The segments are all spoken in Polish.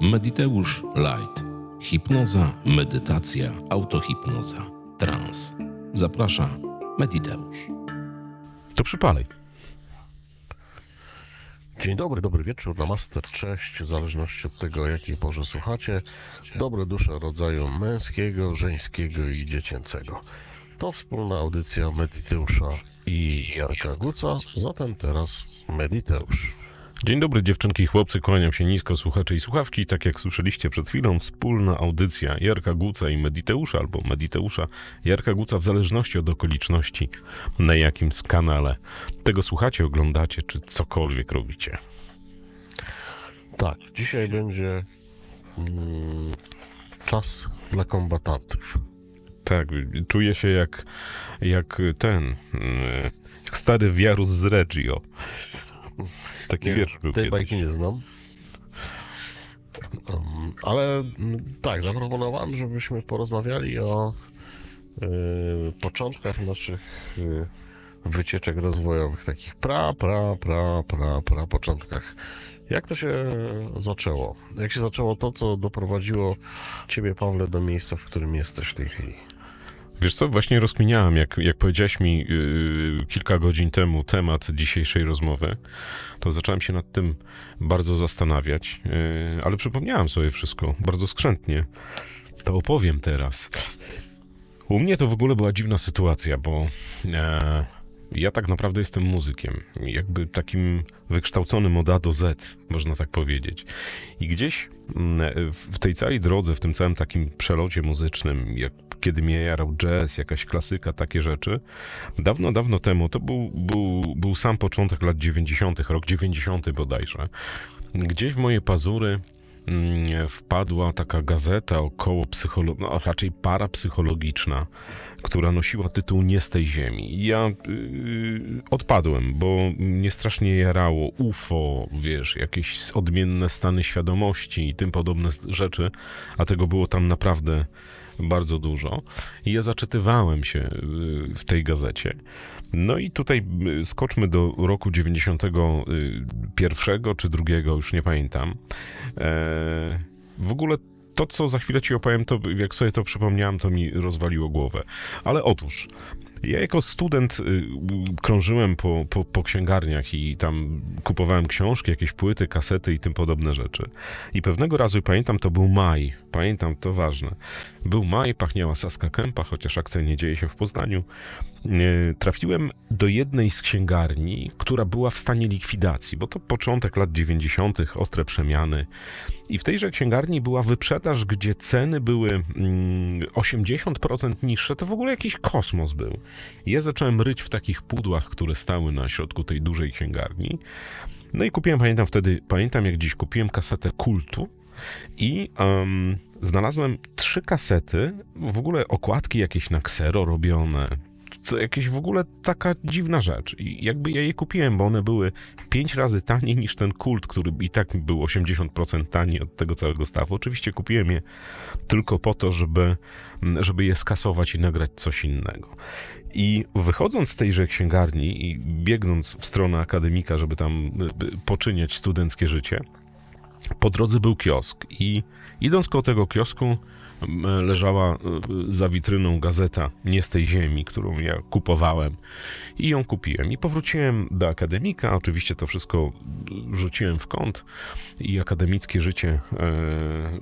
Mediteusz Light. Hipnoza, medytacja, autohipnoza, trans. Zaprasza Mediteusz. To przypalej. Dzień dobry, dobry wieczór, namaste, cześć, w zależności od tego, jakiej porze słuchacie. Dobre dusze rodzaju męskiego, żeńskiego i dziecięcego. To wspólna audycja Mediteusza i Jarka Guca, zatem teraz Mediteusz. Dzień dobry dziewczynki i chłopcy, kłaniam się nisko, słuchacze i słuchawki. Tak jak słyszeliście przed chwilą, wspólna audycja Jarka Guca i Mediteusza, albo Mediteusza Jarka Guca, w zależności od okoliczności, na jakim z kanale tego słuchacie, oglądacie, czy cokolwiek robicie. Tak, dzisiaj będzie mm, czas dla kombatantów. Tak, czuję się jak, jak ten, mm, jak stary wiarus z Reggio. Taki Nie, wiersz był Tej kiedyś. bajki nie znam. Um, ale mm, tak, zaproponowałem, żebyśmy porozmawiali o y, początkach naszych y, wycieczek rozwojowych, takich pra, pra, pra, pra, pra początkach. Jak to się zaczęło? Jak się zaczęło to, co doprowadziło ciebie, Pawle, do miejsca, w którym jesteś w tej chwili? Wiesz co, właśnie rozkminiałem, jak, jak powiedziałeś mi yy, kilka godzin temu temat dzisiejszej rozmowy, to zacząłem się nad tym bardzo zastanawiać, yy, ale przypomniałem sobie wszystko bardzo skrzętnie. To opowiem teraz. U mnie to w ogóle była dziwna sytuacja, bo e, ja tak naprawdę jestem muzykiem. Jakby takim wykształconym od A do Z, można tak powiedzieć. I gdzieś mm, w tej całej drodze, w tym całym takim przelocie muzycznym, jak kiedy mnie jarał jazz, jakaś klasyka, takie rzeczy, dawno, dawno temu, to był, był, był sam początek lat 90., rok 90 bodajże, gdzieś w moje pazury mm, wpadła taka gazeta około psycholo- no, raczej parapsychologiczna, która nosiła tytuł Nie z tej ziemi. Ja yy, odpadłem, bo mnie strasznie jarało UFO, wiesz, jakieś odmienne stany świadomości i tym podobne rzeczy, a tego było tam naprawdę bardzo dużo. I ja zaczytywałem się yy, w tej gazecie. No i tutaj yy, skoczmy do roku 91 czy drugiego, już nie pamiętam. E, w ogóle to, co za chwilę ci opowiem, to jak sobie to przypomniałem, to mi rozwaliło głowę. Ale otóż, ja jako student y, krążyłem po, po, po księgarniach i tam kupowałem książki, jakieś płyty, kasety i tym podobne rzeczy. I pewnego razu, pamiętam, to był maj, pamiętam, to ważne. Był maj, pachniała Saska Kępa, chociaż akcja nie dzieje się w Poznaniu. E, Trafiłem do jednej z księgarni, która była w stanie likwidacji, bo to początek lat 90., ostre przemiany. I w tejże księgarni była wyprzedaż, gdzie ceny były mm, 80% niższe. To w ogóle jakiś kosmos był. Ja zacząłem ryć w takich pudłach, które stały na środku tej dużej księgarni. No i kupiłem, pamiętam wtedy, pamiętam jak dziś, kupiłem kasetę kultu i em, znalazłem trzy kasety, w ogóle okładki jakieś na ksero robione. To jakieś w ogóle taka dziwna rzecz. I jakby ja je kupiłem, bo one były pięć razy taniej niż ten kult, który i tak był 80% taniej od tego całego stawu. Oczywiście kupiłem je tylko po to, żeby, żeby je skasować i nagrać coś innego. I wychodząc z tejże księgarni i biegnąc w stronę akademika, żeby tam poczyniać studenckie życie, po drodze był kiosk i idąc koło tego kiosku leżała y, za witryną gazeta Nie z tej ziemi, którą ja kupowałem i ją kupiłem. I powróciłem do akademika, oczywiście to wszystko rzuciłem w kąt i akademickie życie,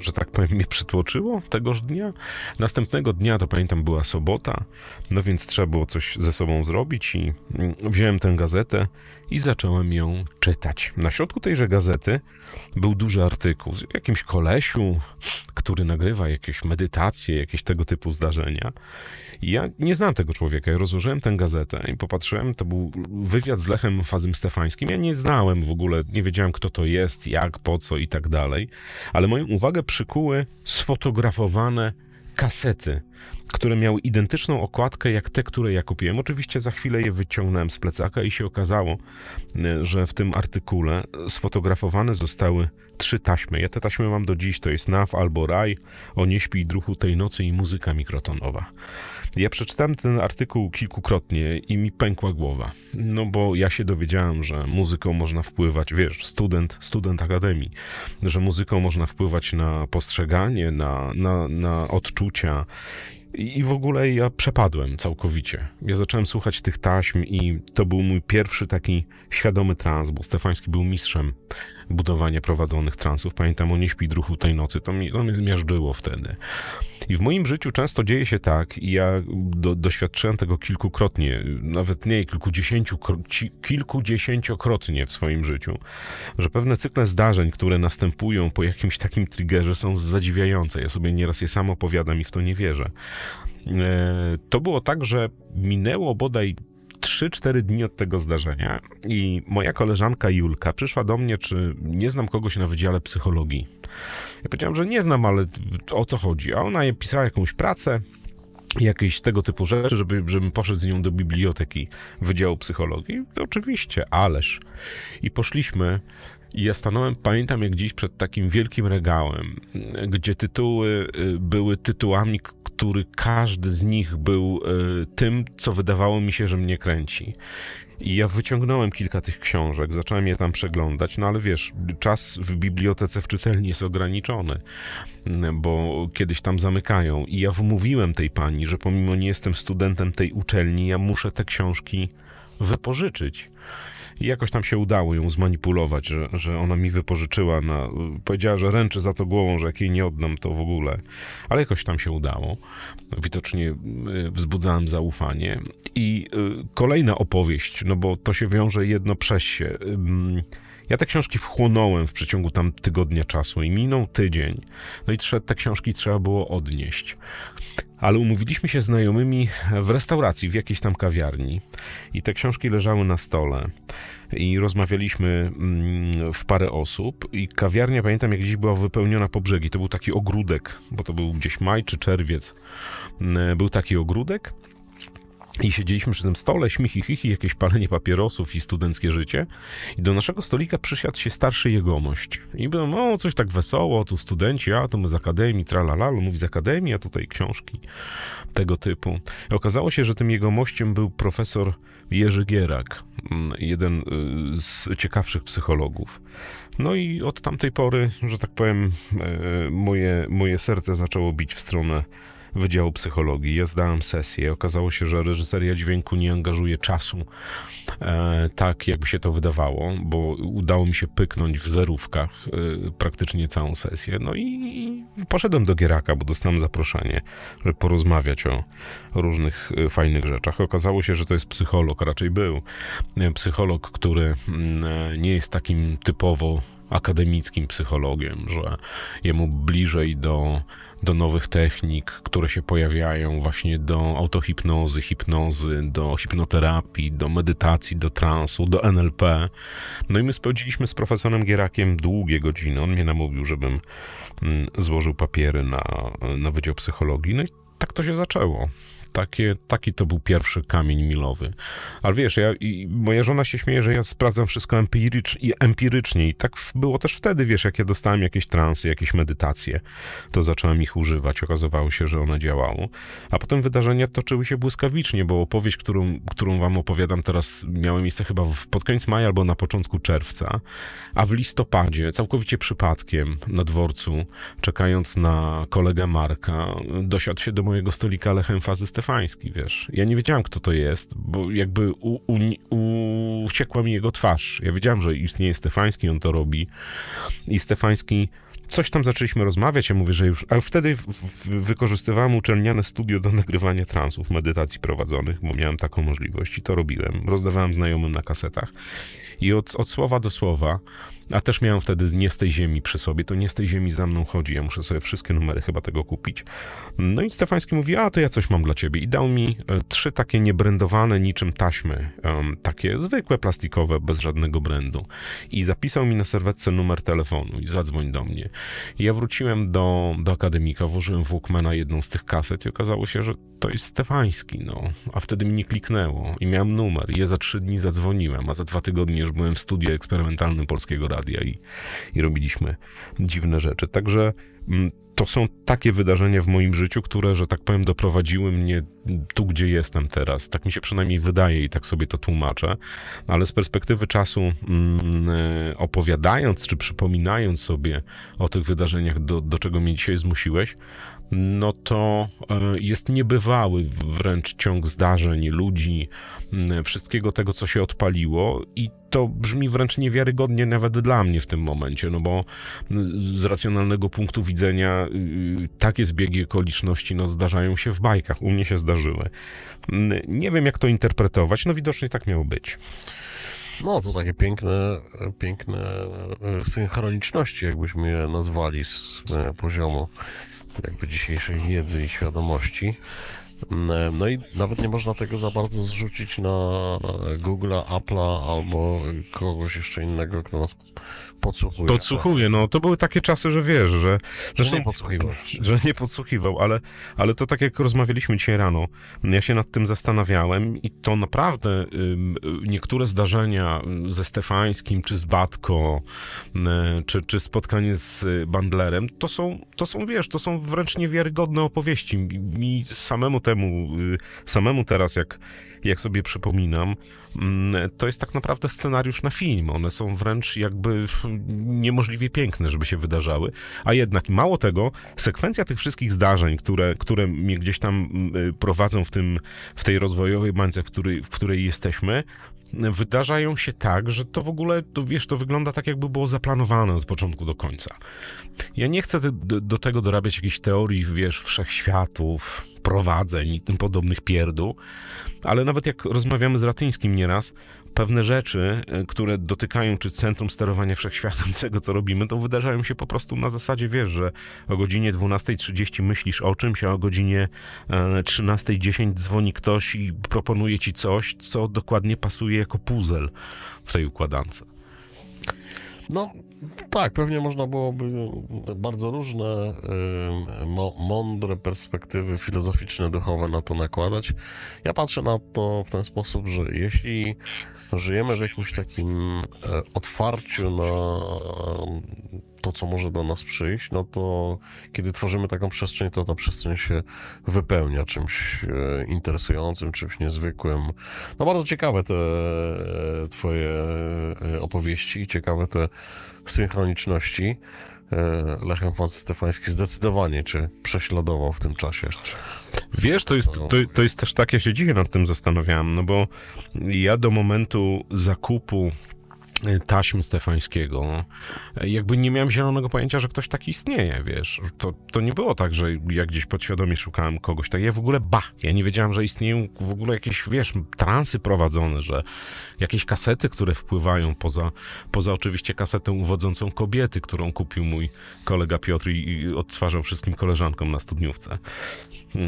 że tak powiem, mnie przytłoczyło tegoż dnia. Następnego dnia, to pamiętam, była sobota, no więc trzeba było coś ze sobą zrobić i mm, wziąłem tę gazetę i zacząłem ją czytać. Na środku tejże gazety był duży artykuł z jakimś kolesiu, który nagrywa jakieś medytacje, jakieś tego typu zdarzenia. I ja nie znam tego człowieka. Ja rozłożyłem tę gazetę i popatrzyłem, to był wywiad z Lechem Fazym Stefańskim. Ja nie znałem w ogóle, nie wiedziałem kto to jest, jak, po co i tak dalej. Ale moją uwagę przykuły sfotografowane kasety które miały identyczną okładkę jak te, które ja kupiłem. Oczywiście za chwilę je wyciągnąłem z plecaka i się okazało, y, że w tym artykule sfotografowane zostały trzy taśmy. Ja te taśmy mam do dziś, to jest NAW albo RAJ, o nie śpi druhu tej nocy i muzyka mikrotonowa. Ja przeczytałem ten artykuł kilkukrotnie i mi pękła głowa. No bo ja się dowiedziałem, że muzyką można wpływać, wiesz, student, student akademii, że muzyką można wpływać na postrzeganie, na, na, na odczucia. I w ogóle ja przepadłem całkowicie. Ja zacząłem słuchać tych taśm i to był mój pierwszy taki świadomy trans, bo Stefański był mistrzem budowania prowadzonych transów. Pamiętam o Nie śpi druhu tej nocy, to mnie, to mnie zmiażdżyło wtedy. I w moim życiu często dzieje się tak, i ja do, doświadczyłem tego kilkukrotnie, nawet nie kilkudziesięciu, kilkudziesięciokrotnie w swoim życiu, że pewne cykle zdarzeń, które następują po jakimś takim triggerze są zadziwiające. Ja sobie nieraz je sam opowiadam i w to nie wierzę. E, to było tak, że minęło bodaj 3-4 dni od tego zdarzenia i moja koleżanka Julka przyszła do mnie, czy nie znam kogoś na wydziale psychologii. Ja powiedziałem, że nie znam, ale o co chodzi? A ona pisała jakąś pracę, jakieś tego typu rzeczy, żeby, żebym poszedł z nią do biblioteki Wydziału Psychologii. To oczywiście, ależ. I poszliśmy i ja stanąłem, pamiętam jak dziś, przed takim wielkim regałem, gdzie tytuły y, były tytułami, który każdy z nich był y, tym, co wydawało mi się, że mnie kręci. I ja wyciągnąłem kilka tych książek, zacząłem je tam przeglądać, no ale wiesz, czas w bibliotece w czytelni jest ograniczony, bo kiedyś tam zamykają. I ja wmówiłem tej pani, że pomimo nie jestem studentem tej uczelni, ja muszę te książki wypożyczyć. I jakoś tam się udało ją zmanipulować, że, że ona mi wypożyczyła na... Powiedziała, że ręczy za to głową, że jak jej nie oddam, to w ogóle. Ale jakoś tam się udało. Widocznie y, wzbudzałem zaufanie. I y, kolejna opowieść, no bo to się wiąże jedno przez się. Ja te książki wchłonąłem w przeciągu tam tygodnia czasu i minął tydzień. No i te książki trzeba było odnieść ale umówiliśmy się znajomymi w restauracji, w jakiejś tam kawiarni. I te książki leżały na stole. I rozmawialiśmy mm, w parę osób. I kawiarnia, pamiętam jak dziś była wypełniona po brzegi, to był taki ogródek, bo to był gdzieś maj czy czerwiec, mm, był taki ogródek i siedzieliśmy przy tym stole, śmichy, chichi, jakieś palenie papierosów i studenckie życie. I do naszego stolika przysiadł się starszy jegomość. I był, no, coś tak wesoło, tu studenci, a to my z akademii, tralala, mówi z akademii, a tutaj książki tego typu. I okazało się, że tym jegomościem był profesor Jerzy Gierak, mm, jeden y, z ciekawszych psychologów. No i od tamtej pory, że tak powiem, e, moje, moje serce zaczęło bić w stronę Wydziału Psychologii. Ja zdałem sesję. Okazało się, że reżyseria dźwięku nie angażuje czasu e, tak, jakby się to wydawało, bo udało mi się pyknąć w zerówkach e, praktycznie całą sesję. No i, poszedłem do Gieraka, bo dostałem zaproszenie, żeby porozmawiać o różnych e, fajnych rzeczach. Okazało się, że to jest psycholog, raczej był. E, psycholog, który mm, e, nie jest takim typowo akademickim psychologiem, że jemu bliżej do, do nowych technik, które się pojawiają, właśnie do autohipnozy, hipnozy, do hipnoterapii, do medytacji, do transu, do NLP. No i my spędziliśmy z profesorem Gierakiem długie godziny. On mnie namówił, żebym mm, złożył papiery na, na Wydział Psychologii. No i tak to się zaczęło. Takie, taki to był pierwszy kamień milowy. Ale wiesz, ja, moja żona się śmieje, że ja sprawdzam wszystko empirycz, empirycznie i tak było też wtedy, wiesz, jak ja dostałem jakieś transy, jakieś medytacje, to zacząłem ich używać. Okazywało się, że one działało. A potem wydarzenia toczyły się błyskawicznie, bo opowieść, którą, którą wam opowiadam teraz, miała miejsce chyba w, pod koniec maja albo na początku czerwca, a w listopadzie, całkowicie przypadkiem, na dworcu, czekając na kolegę Marka, dosiadł się do mojego stolika Lechem Fazy Stefański, wiesz. Ja nie wiedziałem, kto to jest, bo jakby u, u, uciekła mi jego twarz. Ja wiedziałem, że istnieje Stefański, on to robi. I Stefański coś tam zaczęliśmy rozmawiać, ja mówię, że już, ale wtedy w, w, wykorzystywałem uczelniane studio do nagrywania transów, medytacji prowadzonych, bo miałem taką możliwość i to robiłem. Rozdawałem znajomym na kasetach. I od, od słowa do słowa a też miałem wtedy nie z tej ziemi przy sobie, to nie z tej ziemi za mną chodzi, ja muszę sobie wszystkie numery chyba tego kupić. No i Stefański mówi, a to ja coś mam dla ciebie i dał mi e, trzy takie niebrandowane niczym taśmy, em, takie zwykłe, plastikowe, bez żadnego brandu i zapisał mi na serwetce numer telefonu i zadzwoń do mnie. I ja wróciłem do, do akademika, włożyłem w Walkmana jedną z tych kaset i okazało się, że to jest Stefański, no. A wtedy mi nie kliknęło i miałem numer. I ja za trzy dni zadzwoniłem, a za dwa tygodnie już byłem w studiu eksperymentalnym Polskiego Radia i, i robiliśmy dziwne rzeczy. Także mm, to są takie wydarzenia w moim życiu, które, że tak powiem, doprowadziły mnie tu, gdzie jestem teraz. Tak mi się przynajmniej wydaje i tak sobie to tłumaczę. Ale z perspektywy czasu, mm, e, opowiadając czy przypominając sobie o tych wydarzeniach, do, do czego mnie dzisiaj zmusiłeś, no to e, jest niebywały wręcz ciąg zdarzeń, ludzi, wszystkiego tego, co się odpaliło i to brzmi wręcz niewiarygodnie nawet dla mnie w tym momencie, no bo z racjonalnego punktu widzenia y, takie zbiegi okoliczności no, zdarzają się w bajkach, u mnie się zdarzyły. Mm, Nie wiem, jak to interpretować, no widocznie tak miało być. No, to takie piękne, piękne e, synchroniczności, jakbyśmy je nazwali z e, poziomu jakby dzisiejszej wiedzy i świadomości. Mm, No i nawet nie można tego za bardzo zrzucić na Google'a, Apple'a albo kogoś jeszcze innego, kto nas podsłuchuje. Podsłuchuję, no to były takie czasy, że wiesz, że... Zresztą nie podsłuchiwał. że nie podsłuchiwał, ale, ale to tak jak rozmawialiśmy dzisiaj rano, ja się nad tym zastanawiałem i to naprawdę niektóre zdarzenia ze Stefańskim, czy z Batko, y, czy, czy spotkanie z y, Bandlerem, to są, to są, wiesz, to są wręcz niewiarygodne opowieści. Mi- Mi samemu temu, y, samemu teraz, jak, jak sobie przypominam, mm, to jest tak naprawdę scenariusz na film. One są wręcz jakby niemożliwie piękne, żeby się wydarzały. A jednak mało tego, sekwencja tych wszystkich zdarzeń, które, które mnie gdzieś tam y, prowadzą w, tym, w tej rozwojowej bańce, w której, w której jesteśmy, wydarzają się tak, że to w ogóle, to wiesz, to wygląda tak, jakby było zaplanowane od początku do końca. Ja nie chcę do, do tego dorabiać jakichś teorii, wiesz, wszechświatów, prowadzeń i tym podobnych pierdół, ale nawet jak rozmawiamy z Ratyńskim nieraz, pewne rzeczy, e, które dotykają czy centrum sterowania wszechświatem, tego co robimy, to wydarzają się po prostu na zasadzie, wiesz, że o godzinie 12.30 myślisz o czymś, a o godzinie e, 13.10 dzwoni ktoś i proponuje ci coś, co dokładnie pasuje jako puzzle w tej układance. No tak, pewnie można byłoby bardzo różne mo, mądre perspektywy filozoficzne, duchowe na to nakładać. Ja patrzę na to w ten sposób, że jeśli żyjemy w jakimś takim e, otwarciu na to, co może do nas przyjść, no to kiedy tworzymy taką przestrzeń, to ta przestrzeń się wypełnia czymś e, interesującym, czymś niezwykłym. No bardzo ciekawe te e, twoje e, opowieści, ciekawe te synchroniczności. Lechem Fonse Stefański zdecydowanie cię prześladował w tym czasie. Wiesz, to jest, to, to jest też tak, ja się dzisiaj nad tym zastanawiałem, no bo ja do momentu zakupu taśm Stefańskiego, jakby nie miałem zielonego pojęcia, że ktoś taki istnieje, wiesz. To, to nie było tak, że ja gdzieś podświadomie szukałem kogoś tak. Ja w ogóle, ba, ja nie wiedziałem, że istnieją w ogóle jakieś, wiesz, transy prowadzone, że jakieś kasety, które wpływają poza, poza oczywiście kasetę uwodzącą kobiety, którą kupił mój kolega Piotr i, i odtwarzał wszystkim koleżankom na studniówce.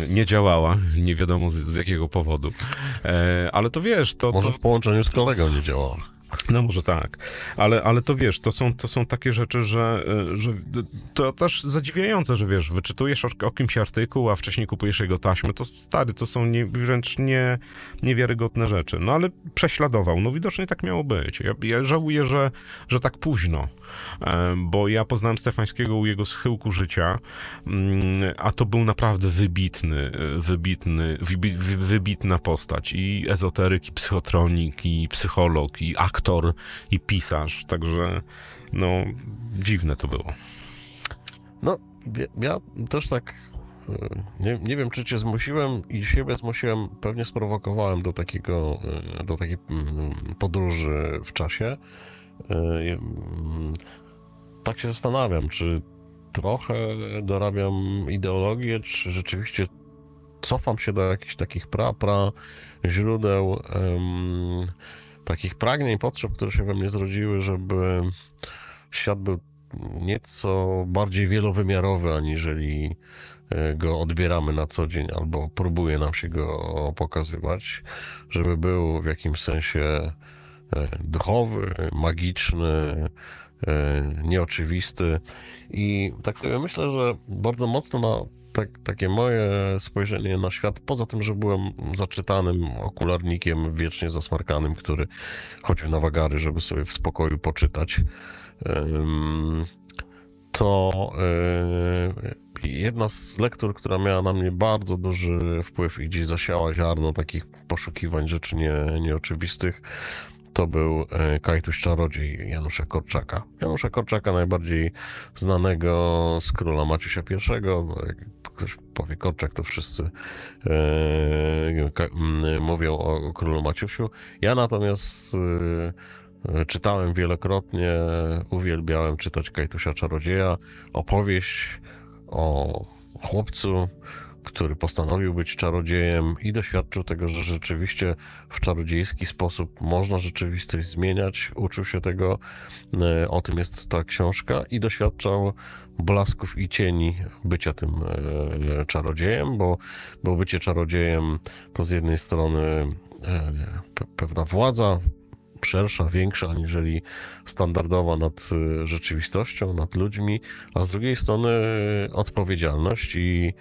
Nie działała, nie wiadomo z, z jakiego powodu. E, ale to wiesz, to, Może to, w połączeniu z kolegą nie działało. No może tak, ale, ale to wiesz, to są, to są takie rzeczy, że, e, że to też zadziwiające, że wiesz, wyczytujesz o, kimś artykuł, a wcześniej kupujesz jego taśmy, to stary, to są nie, wręcz nie, niewiarygodne rzeczy. No ale prześladował, no widocznie tak miało być. Ja, ja żałuję, że, że tak późno, bo ja poznałem Stefańskiego u jego schyłku życia, mm, a to był naprawdę wybitny, e, wybitny, wybi- wy- wybitna postać i ezoteryk, i psychotronik, i psycholog, i aktor, i pisarz, także no dziwne to było. No, ja, też tak. y, Nie, nie wiem, czy cię zmusiłem i siebie zmusiłem, pewnie sprowokowałem do takiego, do takiej mm, podróży w czasie. Y, mm, Tak się zastanawiam, czy trochę dorabiam ideologię, czy rzeczywiście cofam się do jakichś takich pra, pra źródeł, em, takich pragnień, potrzeb, które się we mnie zrodziły, żeby świat był nieco bardziej wielowymiarowy, aniżeli e, go odbieramy na co dzień, albo próbuje nam się go pokazywać, żeby był w jakimś sensie e, duchowy, magiczny, e, nieoczywisty. I tak sobie myślę, że bardzo mocno na tak, takie moje spojrzenie na świat, poza tym, że byłem zaczytanym okularnikiem, wiecznie zasmarkanym, który chodził na wagary, żeby sobie w spokoju poczytać, to e, jedna z lektur, która miała na mnie bardzo duży wpływ i gdzieś zasiała ziarno takich poszukiwań rzeczy nie, nieoczywistych, to był e, Kajtuś Czarodziej Janusza Korczaka. Janusza Korczaka najbardziej znanego z króla Maciusia I. No, ktoś powie Korczak, to wszyscy e, mówią o, o królu Maciusiu. Ja natomiast e, czytałem wielokrotnie, uwielbiałem czytać Kajtusia Czarodzieja, opowieść o chłopcu, który postanowił być czarodziejem i doświadczył tego, że rzeczywiście w czarodziejski sposób można rzeczywistość zmieniać. Uczył się tego, e, o tym jest ta książka i doświadczał blasków i cieni bycia tym e, czarodziejem, bo, bo bycie czarodziejem to z jednej strony e, pe- pewna władza, szersza, większa aniżeli standardowa nad rzeczywistością, nad ludźmi, a z drugiej strony odpowiedzialność i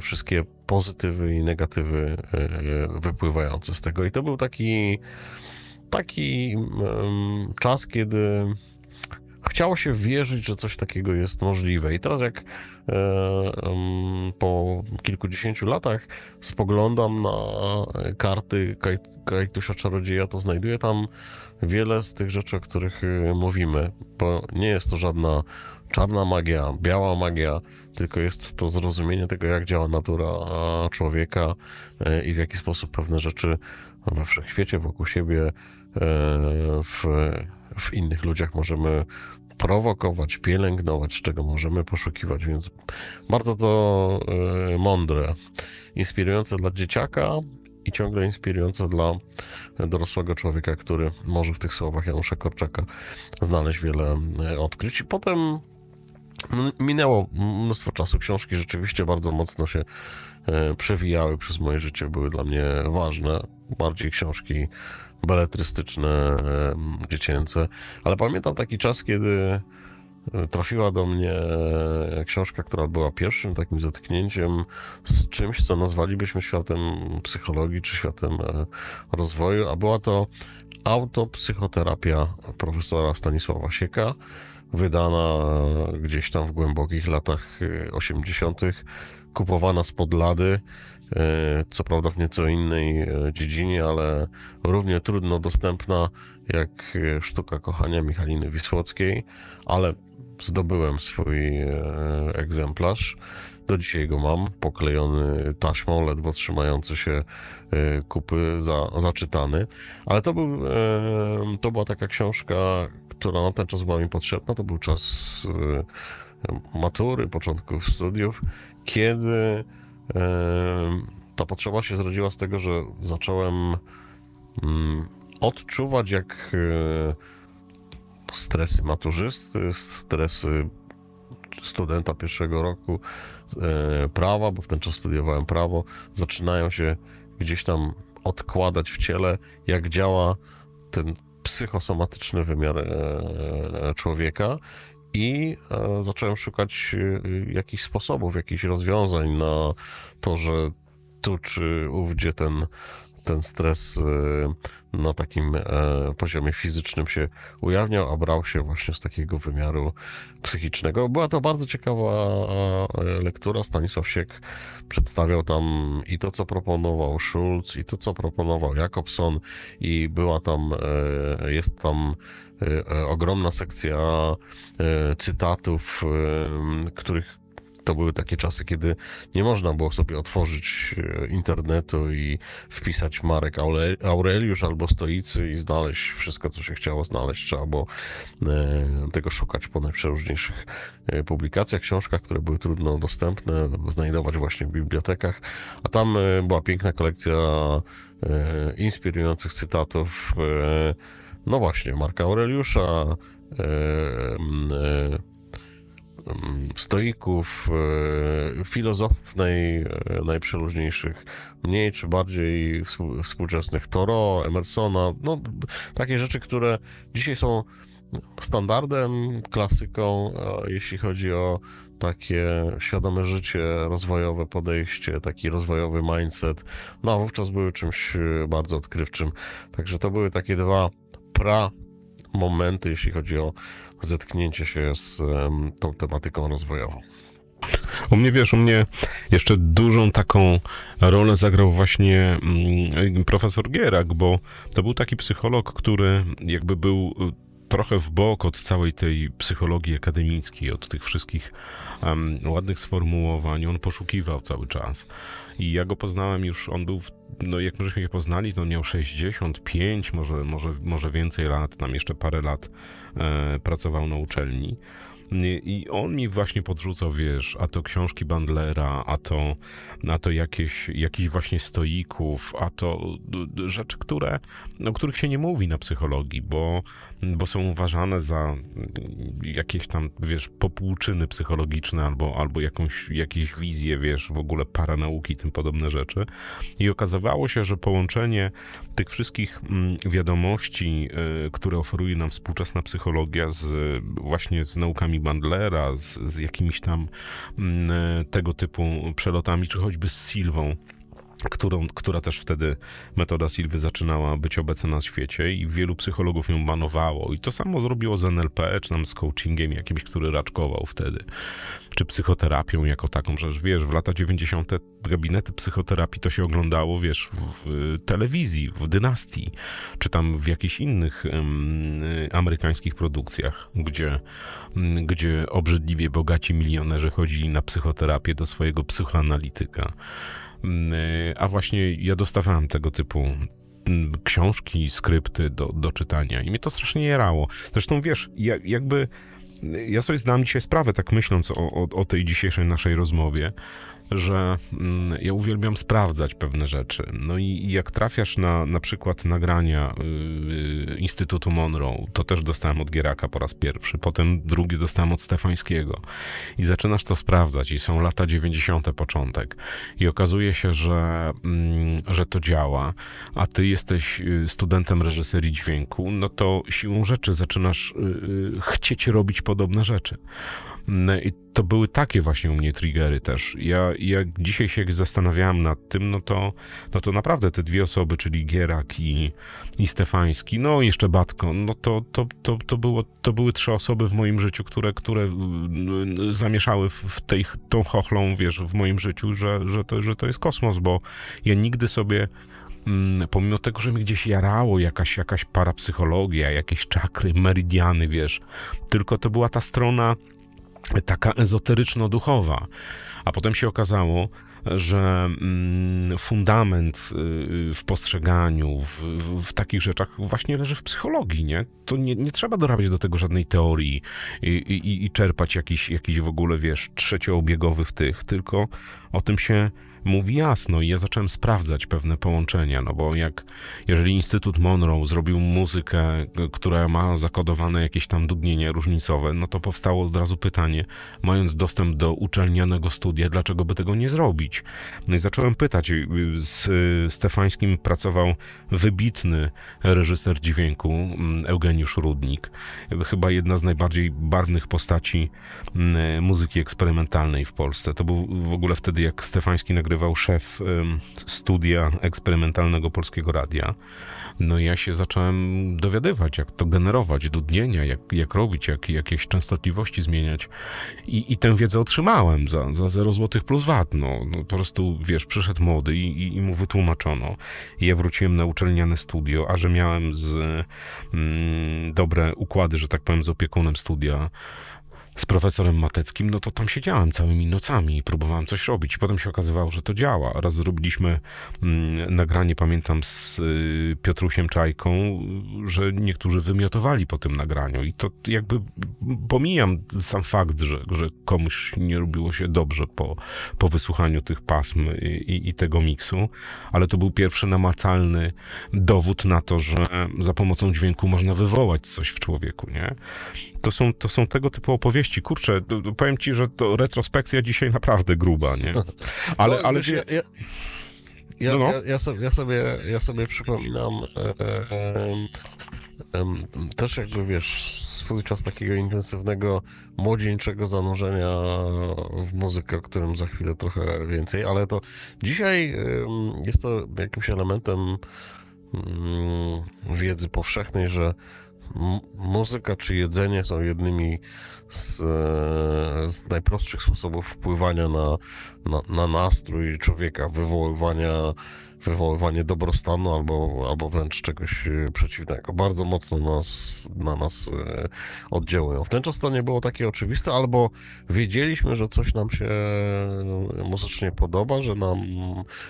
wszystkie pozytywy i negatywy e, wypływające z tego. I to był taki, taki em, czas, kiedy chciało się wierzyć, że coś takiego jest możliwe. I teraz jak e, em, po kilkudziesięciu latach spoglądam na karty Kaj, Kajtusia Czarodzieja, to znajduję tam wiele z tych rzeczy, o których e, mówimy, bo nie jest to żadna czarna magia, biała magia, tylko jest to zrozumienie tego, jak działa natura człowieka e, i w jaki sposób pewne rzeczy we wszechświecie, wokół siebie, e, w, w innych ludziach możemy prowokować, pielęgnować, czego możemy poszukiwać, więc bardzo to e, mądre, inspirujące dla dzieciaka i ciągle inspirujące dla dorosłego człowieka, który może w tych słowach Janusza Korczaka znaleźć wiele odkryć. I potem minęło mnóstwo czasu. Książki rzeczywiście bardzo mocno się e, przewijały przez moje życie, były dla mnie ważne. Bardziej książki beletrystyczne, e, dziecięce. Ale pamiętam taki czas, kiedy e, trafiła do mnie książka, która była pierwszym takim zetknięciem z czymś, co nazwalibyśmy światem psychologii czy światem rozwoju, a była to autopsychoterapia profesora Stanisława Sieka, wydana gdzieś tam w głębokich latach e, 80., kupowana spod lady, e, co prawda w nieco innej e, dziedzinie, ale równie trudno dostępna jak e, sztuka kochania Michaliny Wisłockiej, ale zdobyłem swój e, egzemplarz. Do dzisiaj go mam, poklejony taśmą, ledwo trzymający się e, kupy, za, zaczytany. Ale to, był, e, to była taka książka, która na ten czas była mi potrzebna. To był czas e, matury, początków studiów, kiedy e, ta potrzeba się zrodziła z tego, że zacząłem mm, odczuwać, jak e, stresy maturzysty, stresy studenta pierwszego roku prawa, bo w ten czas studiowałem prawo, zaczynają się gdzieś tam odkładać w ciele, jak działa ten psychosomatyczny wymiar e, człowieka i e, zacząłem szukać e, jakichś sposobów, jakichś rozwiązań na to, że tu czy ówdzie ten, ten stres e, na takim e, poziomie fizycznym się ujawniał, a brał się właśnie z takiego wymiaru psychicznego. Była to bardzo ciekawa e, lektura. Stanisław Siek przedstawiał tam i to, co proponował Schulz, i to, co proponował Jakobson, i była tam, e, jest tam ogromna sekcja cytatów, których to były takie czasy, kiedy nie można było sobie otworzyć e, internetu i wpisać Marek Aure- Aureliusz albo Stoicy i znaleźć wszystko, co się chciało znaleźć. Trzeba było e, tego szukać po najprzeróżniejszych e, publikacjach, książkach, które były trudno dostępne, znajdować właśnie w bibliotekach. A tam była piękna kolekcja inspirujących cytatów. No właśnie, Marka Aureliusza, stoików, filozofów naj, najprzeróżniejszych, mniej czy bardziej współczesnych, Toro, Emersona, no takie rzeczy, które dzisiaj są standardem, klasyką, jeśli chodzi o takie świadome życie, rozwojowe podejście, taki rozwojowy mindset, no wówczas były czymś e, bardzo odkrywczym. Także to były takie dwa pra momenty, jeśli chodzi o zetknięcie się z tą tematyką rozwojową. U mnie, wiesz, u mnie jeszcze dużą taką rolę zagrał właśnie mm, profesor Gierak, bo to był taki psycholog, który jakby był trochę w bok od całej tej psychologii akademickiej, od tych wszystkich um, ładnych sformułowań. On poszukiwał cały czas. I ja go poznałem już, on był, w, no jak myśmy się poznali, to miał 65, może, może, może więcej lat, tam jeszcze parę lat e, pracował na uczelni. I on mi właśnie podrzucał, wiesz, a to książki Bandlera, a to, a to jakieś, jakichś właśnie stoików, a to rzeczy, które, o których się nie mówi na psychologii, bo, bo są uważane za jakieś tam, wiesz, popłuczyny psychologiczne albo, albo jakąś, jakieś wizje, wiesz, w ogóle paranauki i tym podobne rzeczy. I okazywało się, że połączenie tych wszystkich mm, wiadomości, y, które oferuje nam współczesna psychologia z, właśnie z naukami Bandlera, z, z jakimiś tam mm, e, tego typu przelotami, czy choćby z Silwą, którą, która też wtedy metoda Silwy zaczynała być obecna na świecie i wielu psychologów ją banowało. I to samo zrobiło z NLP, czy tam z coachingiem jakimś, który raczkował wtedy, czy psychoterapią jako taką, że wiesz, w lata 90. gabinety psychoterapii to się oglądało, wiesz, w telewizji, w dynastii, czy tam w jakichś innych um, amerykańskich produkcjach, gdzie, um, gdzie obrzydliwie bogaci milionerzy chodzili na psychoterapię do swojego psychoanalityka. Mm, y, a właśnie ja dostawałem tego typu mm, książki, skrypty do, do czytania i mnie to strasznie jerało. Zresztą wiesz, jakby ja sobie zdałem dzisiaj sprawę, tak myśląc o, o, o tej dzisiejszej naszej rozmowie, że mm, ja uwielbiam sprawdzać pewne rzeczy. No i jak trafiasz na na przykład nagrania y, y, Instytutu Monroe, to też dostałem od Gieraka po raz pierwszy, potem drugi dostałem od Stefańskiego i zaczynasz to sprawdzać i są lata 90. początek i okazuje się, że, mm, że to działa, a ty jesteś y, studentem reżyserii dźwięku, no to siłą rzeczy zaczynasz chcieć robić podobne rzeczy. No I to były takie właśnie u mnie triggery też. Ja jak dzisiaj się zastanawiałem nad tym, no to, no to naprawdę te dwie osoby, czyli Gierak i, i Stefański, no jeszcze Batko, no to, to, to, to, było, to były trzy osoby w moim życiu, które, które y, zamieszały w tej, tą chochlą, wiesz, w moim życiu, że, że, to, że to jest kosmos, bo ja nigdy sobie mm, pomimo tego, że mi gdzieś jarało jakaś, jakaś parapsychologia, jakieś czakry, meridiany, wiesz, tylko to była ta strona taka ezoteryczno-duchowa. A potem się okazało, że mm, fundament y, w postrzeganiu, w, w, takich rzeczach właśnie leży w psychologii, nie? To nie, nie trzeba dorabiać do tego żadnej teorii i, i, i czerpać jakiś, jakiś w ogóle, wiesz, trzeciobiegowych tych, tylko o tym się mówi jasno i ja zacząłem sprawdzać pewne połączenia, no bo jak, jeżeli Instytut Monroe zrobił muzykę, która ma zakodowane jakieś tam dudnienia różnicowe, no to powstało od razu pytanie, mając dostęp do uczelnianego studia, dlaczego by tego nie zrobić? No i zacząłem pytać, z Stefańskim pracował wybitny reżyser dźwięku, mm, Eugeniusz Rudnik, chyba jedna z najbardziej barwnych postaci mm, muzyki eksperymentalnej w Polsce. To był w ogóle wtedy, jak Stefański nagrywał nagrywał szef studia eksperymentalnego Polskiego Radia. No i ja się zacząłem dowiadywać, jak to generować, dudnienia, jak, jak robić, jak, jakieś częstotliwości zmieniać. I, i tę wiedzę otrzymałem za, za 0 zł plus VAT. No, no, po prostu, wiesz, przyszedł młody i, i, i, mu wytłumaczono. I ja wróciłem na uczelniane studio, a że miałem z, mm, dobre układy, że tak powiem, z opiekunem studia, z profesorem Mateckim, no to tam siedziałem całymi nocami i próbowałem coś robić. I potem się okazywało, że to działa. Raz zrobiliśmy mm, nagranie, pamiętam, z y, Piotrusiem Czajką, że niektórzy wymiotowali po tym nagraniu. I to jakby pomijam sam fakt, że, że komuś nie robiło się dobrze po, po wysłuchaniu tych pasm i, i, i tego miksu, ale to był pierwszy namacalny dowód na to, że za pomocą dźwięku można wywołać coś w człowieku, nie? To są, to są tego typu opowieści. Kurczę, to, to powiem ci, że to retrospekcja dzisiaj naprawdę gruba, nie? Ale, No, ale wiesz, wie, ja, ja, No, no. ja, ja, sobie, ja, sobie, ja sobie przypominam e, e, em, też jakby wiesz, swój czas takiego intensywnego, młodzieńczego zanurzenia w muzykę, o którym za chwilę trochę więcej, ale to dzisiaj jest to jakimś elementem mm, wiedzy powszechnej, że muzyka czy jedzenie są jednymi z, e, z najprostszych sposobów wpływania na, na, na nastrój człowieka, wywoływania, wywoływanie dobrostanu albo, albo wręcz czegoś e, przeciwnego. Bardzo mocno nas, na nas e, oddziałują. W ten czas to nie było takie oczywiste, albo wiedzieliśmy, że coś nam się muzycznie podoba, że nam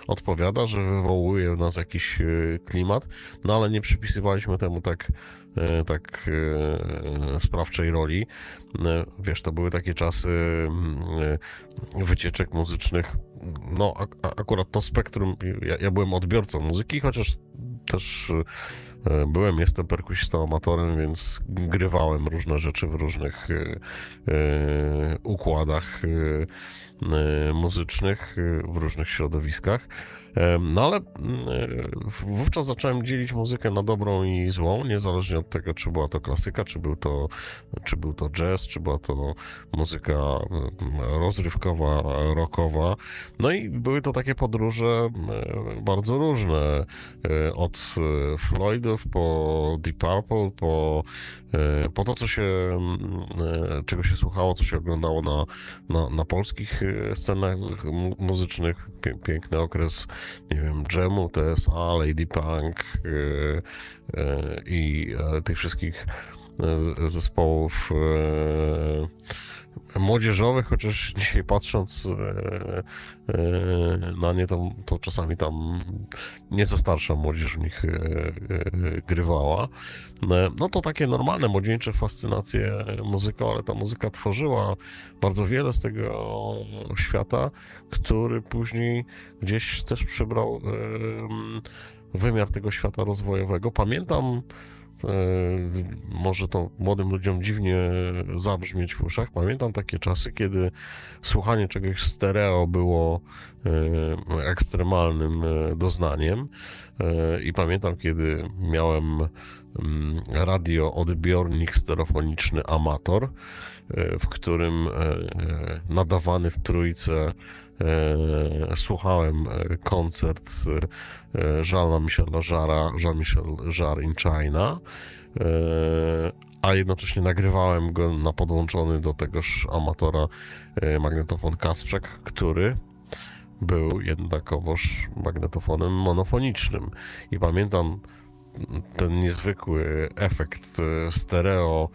odpowiada, że wywołuje w nas jakiś klimat, no ale nie przypisywaliśmy temu tak, tak sprawczej roli. E, Wiesz, to były takie czasy mm, e, wycieczek muzycznych. No, akurat to spektrum, ja, ja byłem odbiorcą muzyki, chociaż też e, byłem, jestem perkusistą amatorem, więc grywałem różne rzeczy w różnych układach muzycznych, w różnych środowiskach. No ale mm, wówczas zacząłem dzielić muzykę na dobrą i złą, niezależnie od tego, czy była to klasyka, czy był to, czy był to jazz, czy była to muzyka mm, rozrywkowa, rockowa. No i były to takie podróże e, bardzo różne. e, Od e, Floydów po Deep Purple, po, e, po to, co się, mm, czego się słuchało, co się oglądało na, na, na polskich scenach mu- muzycznych. Piękny okres, nie wiem, Jamu, TSA, Lady Punk e, e, i e, tych wszystkich zespołów e, młodzieżowych, chociaż dzisiaj patrząc e, e, na nie, to, to czasami tam nieco starsza młodzież w nich e, e, grywała. E, No to takie normalne, młodzieńcze fascynacje muzyką, ale ta muzyka tworzyła bardzo wiele z tego świata, który później gdzieś też przybrał wymiar tego świata rozwojowego. Pamiętam, e, może to młodym ludziom dziwnie zabrzmieć w uszach, pamiętam takie czasy, kiedy słuchanie czegoś w stereo było e, ekstremalnym e, doznaniem. E, i pamiętam, kiedy miałem mm, radioodbiornik stereofoniczny Amator, e, w którym e, e, nadawany w trójce e, słuchałem e, koncert e, Jeana Michela Żara, Jean-Michel Jarre in China, e, a jednocześnie nagrywałem go na podłączony do tegoż amatora e, magnetofon Kasprzak, który był jednakowoż magnetofonem monofonicznym. I pamiętam ten niezwykły efekt e, stereo,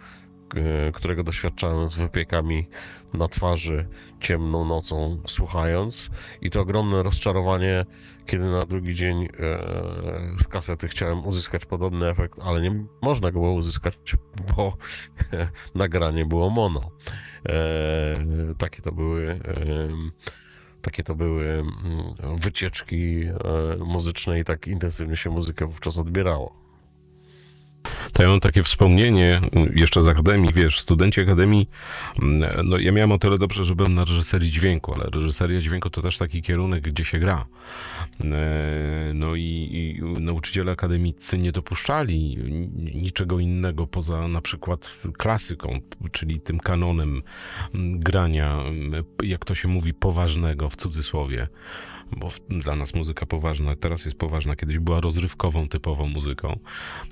e, którego doświadczałem z wypiekami na twarzy ciemną nocą słuchając i to ogromne rozczarowanie, kiedy na drugi dzień e, z kasety chciałem uzyskać podobny efekt, ale nie można go było uzyskać, bo nagranie było mono. E, takie to były e, takie to były wycieczki muzyczne i tak intensywnie się muzykę wówczas odbierało. To ja mam takie wspomnienie mm, jeszcze z Akademii, wiesz, studenci Akademii, mm, no ja miałem o tyle dobrze, że byłem na reżyserii dźwięku, ale reżyseria dźwięku to też taki kierunek, gdzie się gra. E, No i, i nauczyciele akademicy nie dopuszczali ni- niczego innego poza na przykład klasyką, czyli tym kanonem mm, grania, jak to się mówi, poważnego w cudzysłowie bo dla nas muzyka poważna teraz jest poważna, kiedyś była rozrywkową, typową muzyką.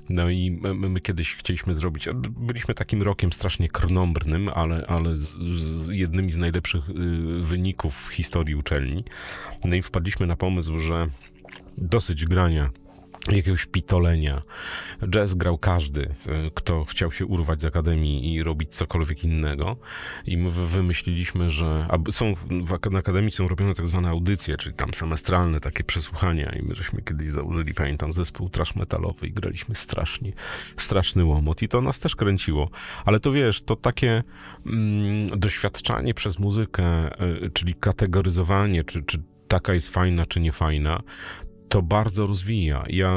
No i my, my kiedyś chcieliśmy zrobić, byliśmy takim rokiem strasznie krnąbrnym, ale, ale z, z jednymi z najlepszych y, wyników w historii uczelni. No i wpadliśmy na pomysł, że dosyć grania jakiegoś pitolenia. Jazz grał każdy, e, kto chciał się urwać z akademii i robić cokolwiek innego. I my wy- wymyśliliśmy, że są w akademii są robione tak zwane audycje, czyli tam semestralne takie przesłuchania. I my żeśmy kiedyś założyli, pamiętam, zespół trash metalowy i graliśmy strasznie, straszny łomot. I to nas też kręciło. Ale to wiesz, to takie mm, doświadczanie przez muzykę, y, czyli kategoryzowanie, czy, czy taka jest fajna, czy nie fajna, to bardzo rozwija. Ja,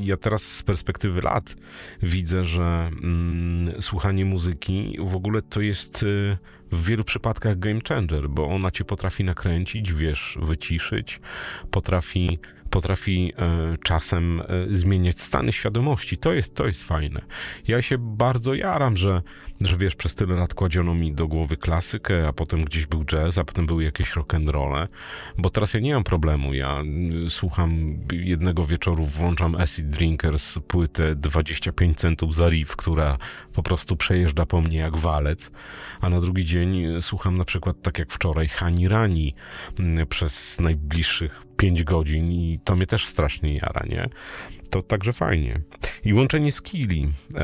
ja teraz z perspektywy lat widzę, że mm, słuchanie muzyki w ogóle to jest y, w wielu przypadkach game changer, bo ona cię potrafi nakręcić, wiesz, wyciszyć, potrafi, potrafi e, czasem e, zmieniać stany świadomości. To jest, to jest fajne. Ja się bardzo jaram, że, że wiesz, przez tyle lat kładziono mi do głowy klasykę, a potem gdzieś był jazz, a potem były jakieś rock'n'rolle, bo teraz ja nie mam problemu. Ja słucham jednego wieczoru, włączam Acid Drinkers, płytę 25 centów za riff, która po prostu przejeżdża po mnie jak walec, a na drugi dzień y, słucham na przykład, tak jak wczoraj, Hani Rani przez najbliższych 5 godzin i to mnie też strasznie jara, nie? To także fajnie. I łączenie skilli. E,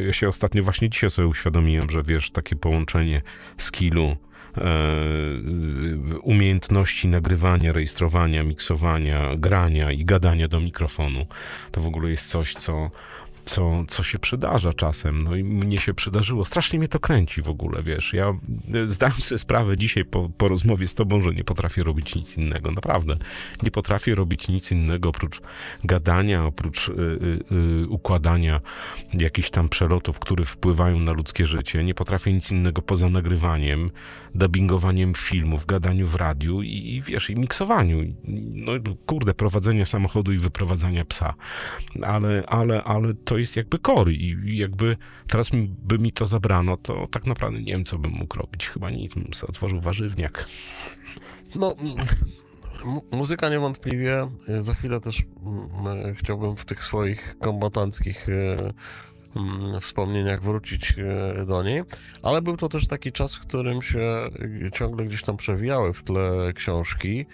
e, Ja się ostatnio, właśnie dzisiaj sobie uświadomiłem, że wiesz, takie połączenie skillu, e, umiejętności nagrywania, rejestrowania, miksowania, grania i gadania do mikrofonu, to w ogóle jest coś, co co, co się przydarza czasem, no i mnie się przydarzyło. Strasznie mnie to kręci w ogóle, wiesz. Ja e, zdałem sobie sprawę dzisiaj po, po rozmowie z tobą, że nie potrafię robić nic innego, naprawdę. Nie potrafię robić nic innego oprócz gadania, oprócz y, y, układania jakichś tam przelotów, które wpływają na ludzkie życie. Nie potrafię nic innego poza nagrywaniem, dubbingowaniem filmów, gadaniu w radiu i, i wiesz, i miksowaniu. No kurde, prowadzenia samochodu i wyprowadzania psa. Ale, ale, ale to jest jakby kory i jakby teraz by mi to zabrano, to tak naprawdę nie wiem, co bym mógł robić. Chyba nic, bym sobie otworzył warzywniak. No, mu- muzyka niewątpliwie. Y, Za chwilę też mm, chciałbym w tych swoich kombatanckich y, wspomnieniach wrócić y, do niej, ale był to też taki czas, w którym się y, ciągle gdzieś tam przewijały w tle książki.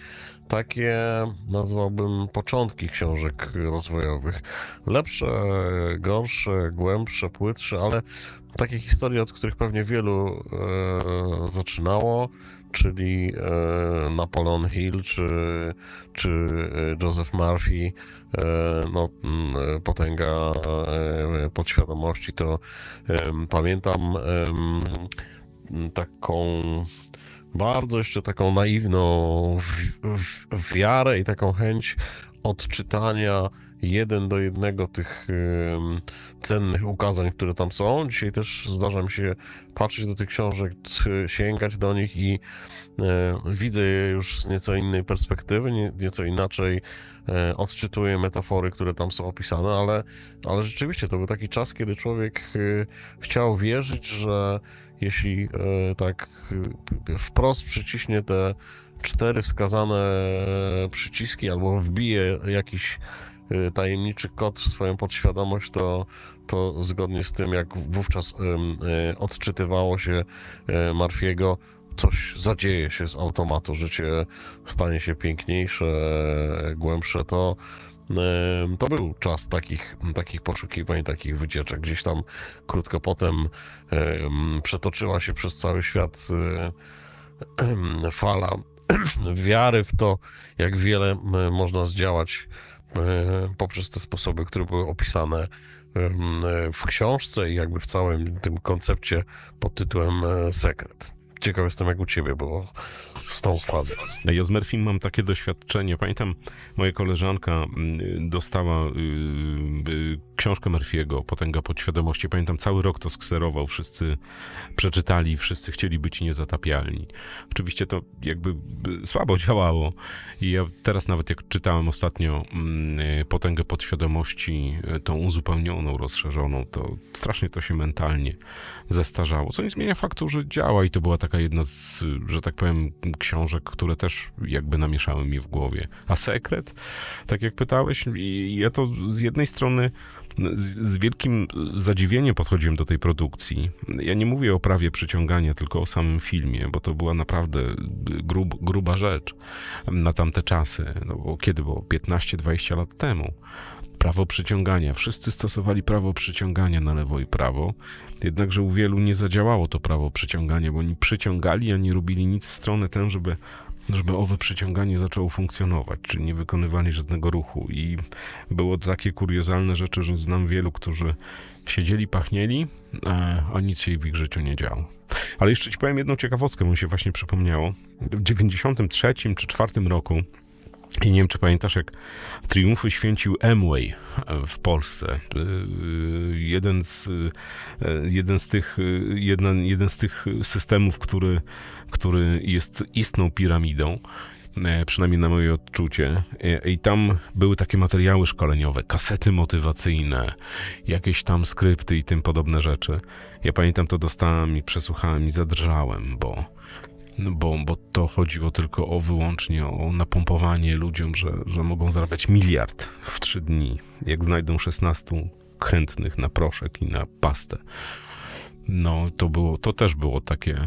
Takie nazwałbym początki książek rozwojowych. Lepsze, gorsze, głębsze, płytsze, ale takie historie, od których pewnie wielu e, zaczynało czyli e, Napoleon Hill czy, czy e, Joseph Murphy, e, no, potęga e, podświadomości, to pamiętam taką bardzo jeszcze taką naiwną wiarę i taką chęć odczytania jeden do jednego tych cennych ukazań, które tam są. Dzisiaj też zdarza mi się patrzeć do tych książek, sięgać do nich i e, widzę je już z nieco innej perspektywy, nie, nieco inaczej e, odczytuję metafory, które tam są opisane, ale, ale rzeczywiście to był taki czas, kiedy człowiek e, chciał wierzyć, że jeśli e, tak e, wprost przyciśnie te cztery wskazane e, przyciski albo wbije jakiś tajemniczy kod w swoją podświadomość, to, to zgodnie z tym, jak wówczas odczytywało się Marfiego, coś zadzieje się z automatu, życie stanie się piękniejsze, głębsze, to to był czas takich, takich poszukiwań, takich wycieczek. Gdzieś tam krótko potem em, przetoczyła się przez cały świat fala wiary w to, jak wiele można zdziałać poprzez te sposoby, które były opisane w książce i jakby w całym tym koncepcie pod tytułem e, Sekret. Ciekaw jestem, jak u ciebie było z tą fazą. Ja z Murphym mam takie doświadczenie. Pamiętam, moja koleżanka mm, dostała y, y, książkę Murphy'ego, Potęga Podświadomości. Pamiętam, cały rok to skserował, wszyscy przeczytali, wszyscy chcieli być niezatapialni. Oczywiście to jakby słabo działało i ja teraz nawet jak czytałem ostatnio mm, y, Potęgę Podświadomości, y, tą uzupełnioną, rozszerzoną, to strasznie to się mentalnie zestarzało, co nie zmienia faktu, że działa i to była taka jedna z, że tak powiem, książek, które też jakby namieszały mi w głowie. A sekret, tak jak pytałeś, ja to z jednej strony z, z wielkim zadziwieniem podchodziłem do tej produkcji. Ja nie mówię o prawie przyciągania, tylko o samym filmie, bo to była naprawdę grub, gruba rzecz na tamte czasy. No bo kiedy było? 15-20 lat temu prawo przyciągania. Wszyscy stosowali prawo przyciągania na lewo i prawo, jednakże u wielu nie zadziałało to prawo przyciągania, bo oni przyciągali, a nie robili nic w stronę tę, żeby żeby owe przyciąganie zaczęło funkcjonować, czyli nie wykonywali żadnego ruchu. I było takie kuriozalne rzeczy, że znam wielu, którzy siedzieli, pachnieli, a nic się w ich życiu nie działo. Ale jeszcze ci powiem jedną ciekawostkę, mi się właśnie przypomniało. W 93 czy 4 roku i nie wiem, czy pamiętasz, jak triumfy święcił Amway w Polsce. Jeden z, jeden z tych, jeden, jeden z tych systemów, który, który jest istną piramidą, przynajmniej na moje odczucie. I tam były takie materiały szkoleniowe, kasety motywacyjne, jakieś tam skrypty i tym podobne rzeczy. Ja pamiętam to dostałem i przesłuchałem i zadrżałem, bo bo, bo to chodziło tylko o wyłącznie o napompowanie ludziom, że, że mogą zarabiać miliard w trzy dni, jak znajdą 16 chętnych na proszek i na pastę. No, to było, to też było takie y,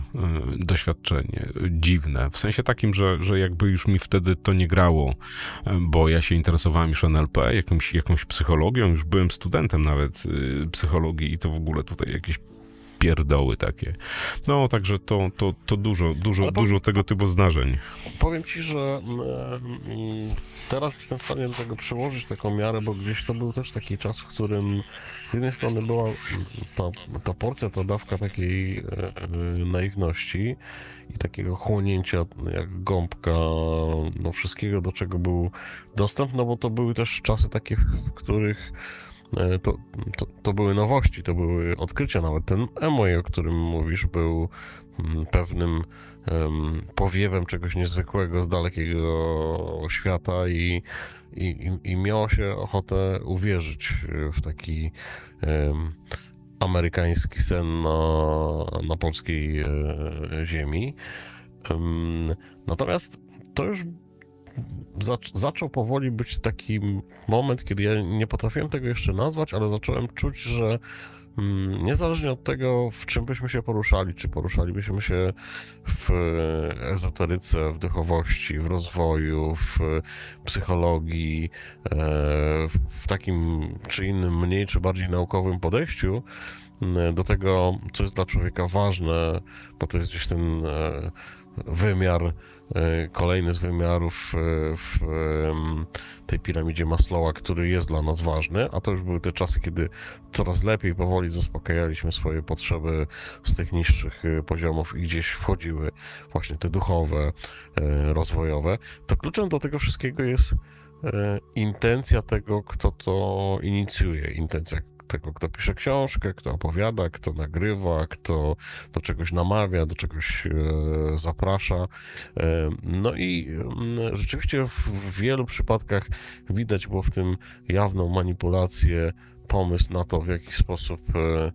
doświadczenie dziwne, w sensie takim, że, że jakby już mi wtedy to nie grało, bo ja się interesowałem już NLP, jakąś, jakąś psychologią, już byłem studentem nawet y, psychologii i to w ogóle tutaj jakieś pierdoły takie. No, także to, to, to dużo, dużo, dużo tego typu zdarzeń. Powiem ci, że teraz jestem w stanie do tego przełożyć taką miarę, bo gdzieś to był też taki czas, w którym z jednej strony była ta, ta porcja, ta dawka takiej e, e, naiwności i takiego chłonięcia jak gąbka no wszystkiego, do czego był dostęp, no bo to były też czasy takie, w których to, to, to, były nowości, to były odkrycia. Nawet ten Emoi, o którym mówisz, był mm, pewnym um, powiewem czegoś niezwykłego z dalekiego świata i, i, i miało się ochotę uwierzyć w taki um, amerykański sen na, na polskiej e, ziemi. Um, natomiast to już zaczął powoli być taki moment, kiedy ja nie potrafiłem tego jeszcze nazwać, ale zacząłem czuć, że mm, niezależnie od tego, w czym byśmy się poruszali, czy poruszalibyśmy się w ezoteryce, w duchowości, w rozwoju, w psychologii, e, w takim czy innym, mniej czy bardziej naukowym podejściu mm, do tego, co jest dla człowieka ważne, bo to jest gdzieś ten e, wymiar E, kolejny z wymiarów e, w tej piramidzie Maslowa, który jest dla nas ważny, a to już były te czasy, kiedy coraz lepiej, powoli zaspokajaliśmy swoje potrzeby z tych niższych e, poziomów i gdzieś wchodziły właśnie te duchowe, rozwojowe, to kluczem do tego wszystkiego jest intencja tego, kto to inicjuje, intencja tego, kto pisze książkę, kto opowiada, kto nagrywa, kto do czegoś namawia, do czegoś e, zaprasza. E, no i mm, rzeczywiście w wielu przypadkach widać było w tym jawną manipulację, pomysł na to, w jaki sposób e,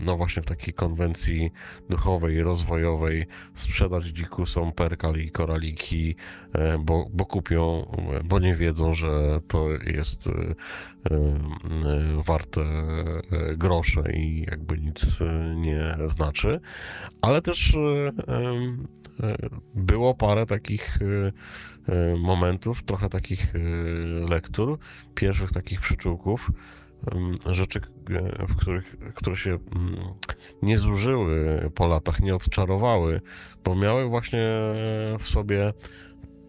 no właśnie w takiej konwencji duchowej, rozwojowej sprzedać dzikusom perkal i koraliki, e, bo, bo kupią, bo nie wiedzą, że to jest e, e, warte grosze i jakby nic nie znaczy. Ale też było parę takich momentów, trochę takich lektur, pierwszych takich przyczółków, rzeczy, e, w których, które się nie zużyły po latach, nie odczarowały, bo miały właśnie w sobie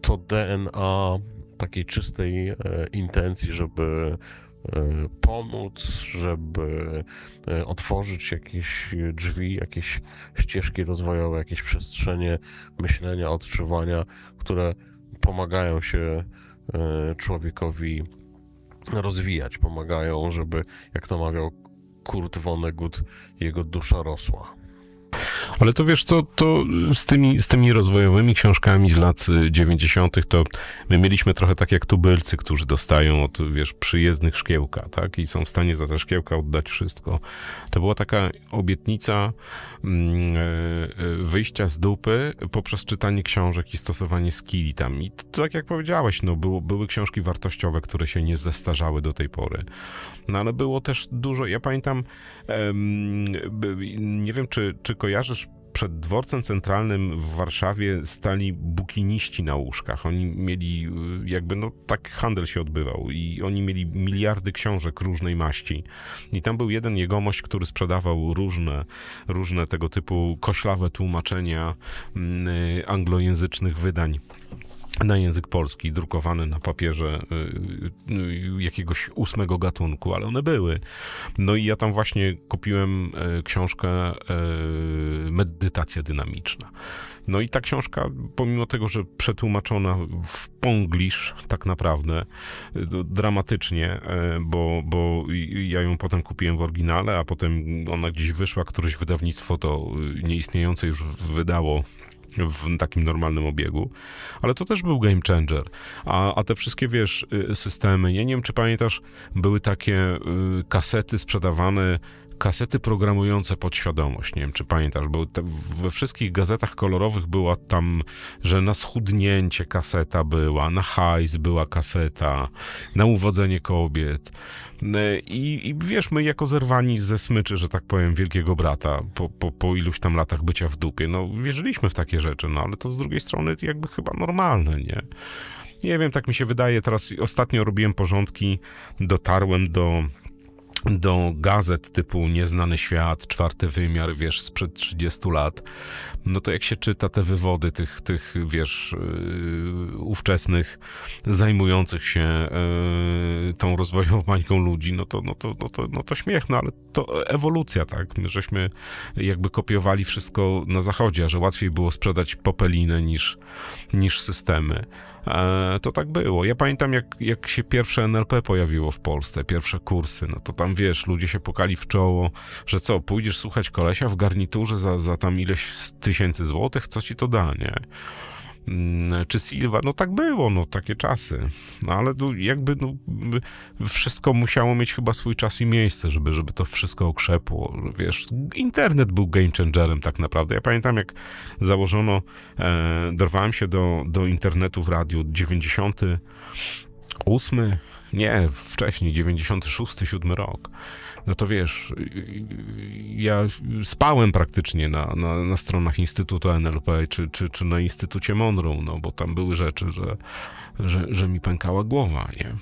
to DNA takiej czystej e, intencji, żeby e, pomóc, żeby otworzyć jakieś drzwi, jakieś ścieżki rozwojowe, jakieś przestrzenie myślenia, odczuwania, które pomagają się człowiekowi rozwijać, pomagają, żeby, jak to mawiał Kurt Vonnegut, jego dusza rosła. Ale to wiesz co, to z tymi, z tymi rozwojowymi książkami z lat 90. Y, to my mieliśmy trochę tak jak tubylcy, którzy dostają od, wiesz, przyjezdnych szkiełka, tak? I są w stanie za te szkiełka oddać wszystko. To była taka obietnica mm, e, e, wyjścia z dupy poprzez czytanie książek i stosowanie skilli tam. I to, tak jak powiedziałeś, no, było, były książki wartościowe, które się nie zestarzały do tej pory. No ale było też dużo, ja pamiętam, nie wiem, czy, czy kojarzysz przed dworcem centralnym w Warszawie stali bukiniści na łóżkach. Oni mieli, y, jakby, no tak handel się odbywał i oni mieli miliardy książek różnej maści. I tam był jeden jegomość, który sprzedawał różne, różne tego typu koślawe tłumaczenia mm, y, anglojęzycznych wydań na język polski, drukowane na papierze y, y, jakiegoś ósmego gatunku, ale one były. No i ja tam właśnie kupiłem y, książkę y, Medytacja dynamiczna. No i ta książka, pomimo tego, że przetłumaczona w ponglish tak naprawdę, y, dramatycznie, y, bo, bo ja ją potem kupiłem w oryginale, a potem ona gdzieś wyszła, któreś wydawnictwo to y, nieistniejące już wydało w takim normalnym obiegu, ale to też był game changer. A, a te wszystkie, wiesz, y, systemy, ja nie wiem, czy pamiętasz, były takie y, kasety sprzedawane, kasety programujące podświadomość. Nie wiem, czy pamiętasz, bo te, we wszystkich gazetach kolorowych była tam, że na schudnięcie kaseta była, na hajs była kaseta, na uwodzenie kobiet. Y, I, I wiesz, my jako zerwani ze smyczy, że tak powiem, wielkiego brata, po, po, po iluś tam latach bycia w dupie, no wierzyliśmy w takie rzeczy, no ale to z drugiej strony jakby chyba normalne, nie? Nie wiem, tak mi się wydaje, teraz ostatnio robiłem porządki, dotarłem do do gazet typu Nieznany Świat, Czwarty Wymiar, wiesz, sprzed 30 lat, no to jak się czyta te wywody tych, tych wiesz, yy, ówczesnych, zajmujących się yy, tą rozwojową bańką ludzi, no to, no, to, no, to, no to śmiech, no ale to ewolucja, tak? My żeśmy jakby kopiowali wszystko na zachodzie, a że łatwiej było sprzedać popelinę niż, niż systemy. E, to tak było. Ja pamiętam, jak, jak się pierwsze NLP pojawiło w Polsce, pierwsze kursy, no to tam wiesz, ludzie się pokali w czoło, że co, pójdziesz słuchać kolesia w garniturze za, za tam ileś tysięcy złotych, co ci to da, nie? Mm, Czy Silva? No tak było, no takie czasy. No ale jakby no, wszystko musiało mieć chyba swój czas i miejsce, żeby, żeby to wszystko okrzepło. Wiesz, internet był game changerem tak naprawdę. Ja pamiętam, jak założono, e, dorwałem się do, do internetu w radiu 98, nie, wcześniej, 96, 7 rok. No to wiesz, ja spałem praktycznie na, na, na stronach Instytutu NLP czy, czy, czy na Instytucie Monroe, no bo tam były rzeczy, że, że, że mi pękała głowa, nie?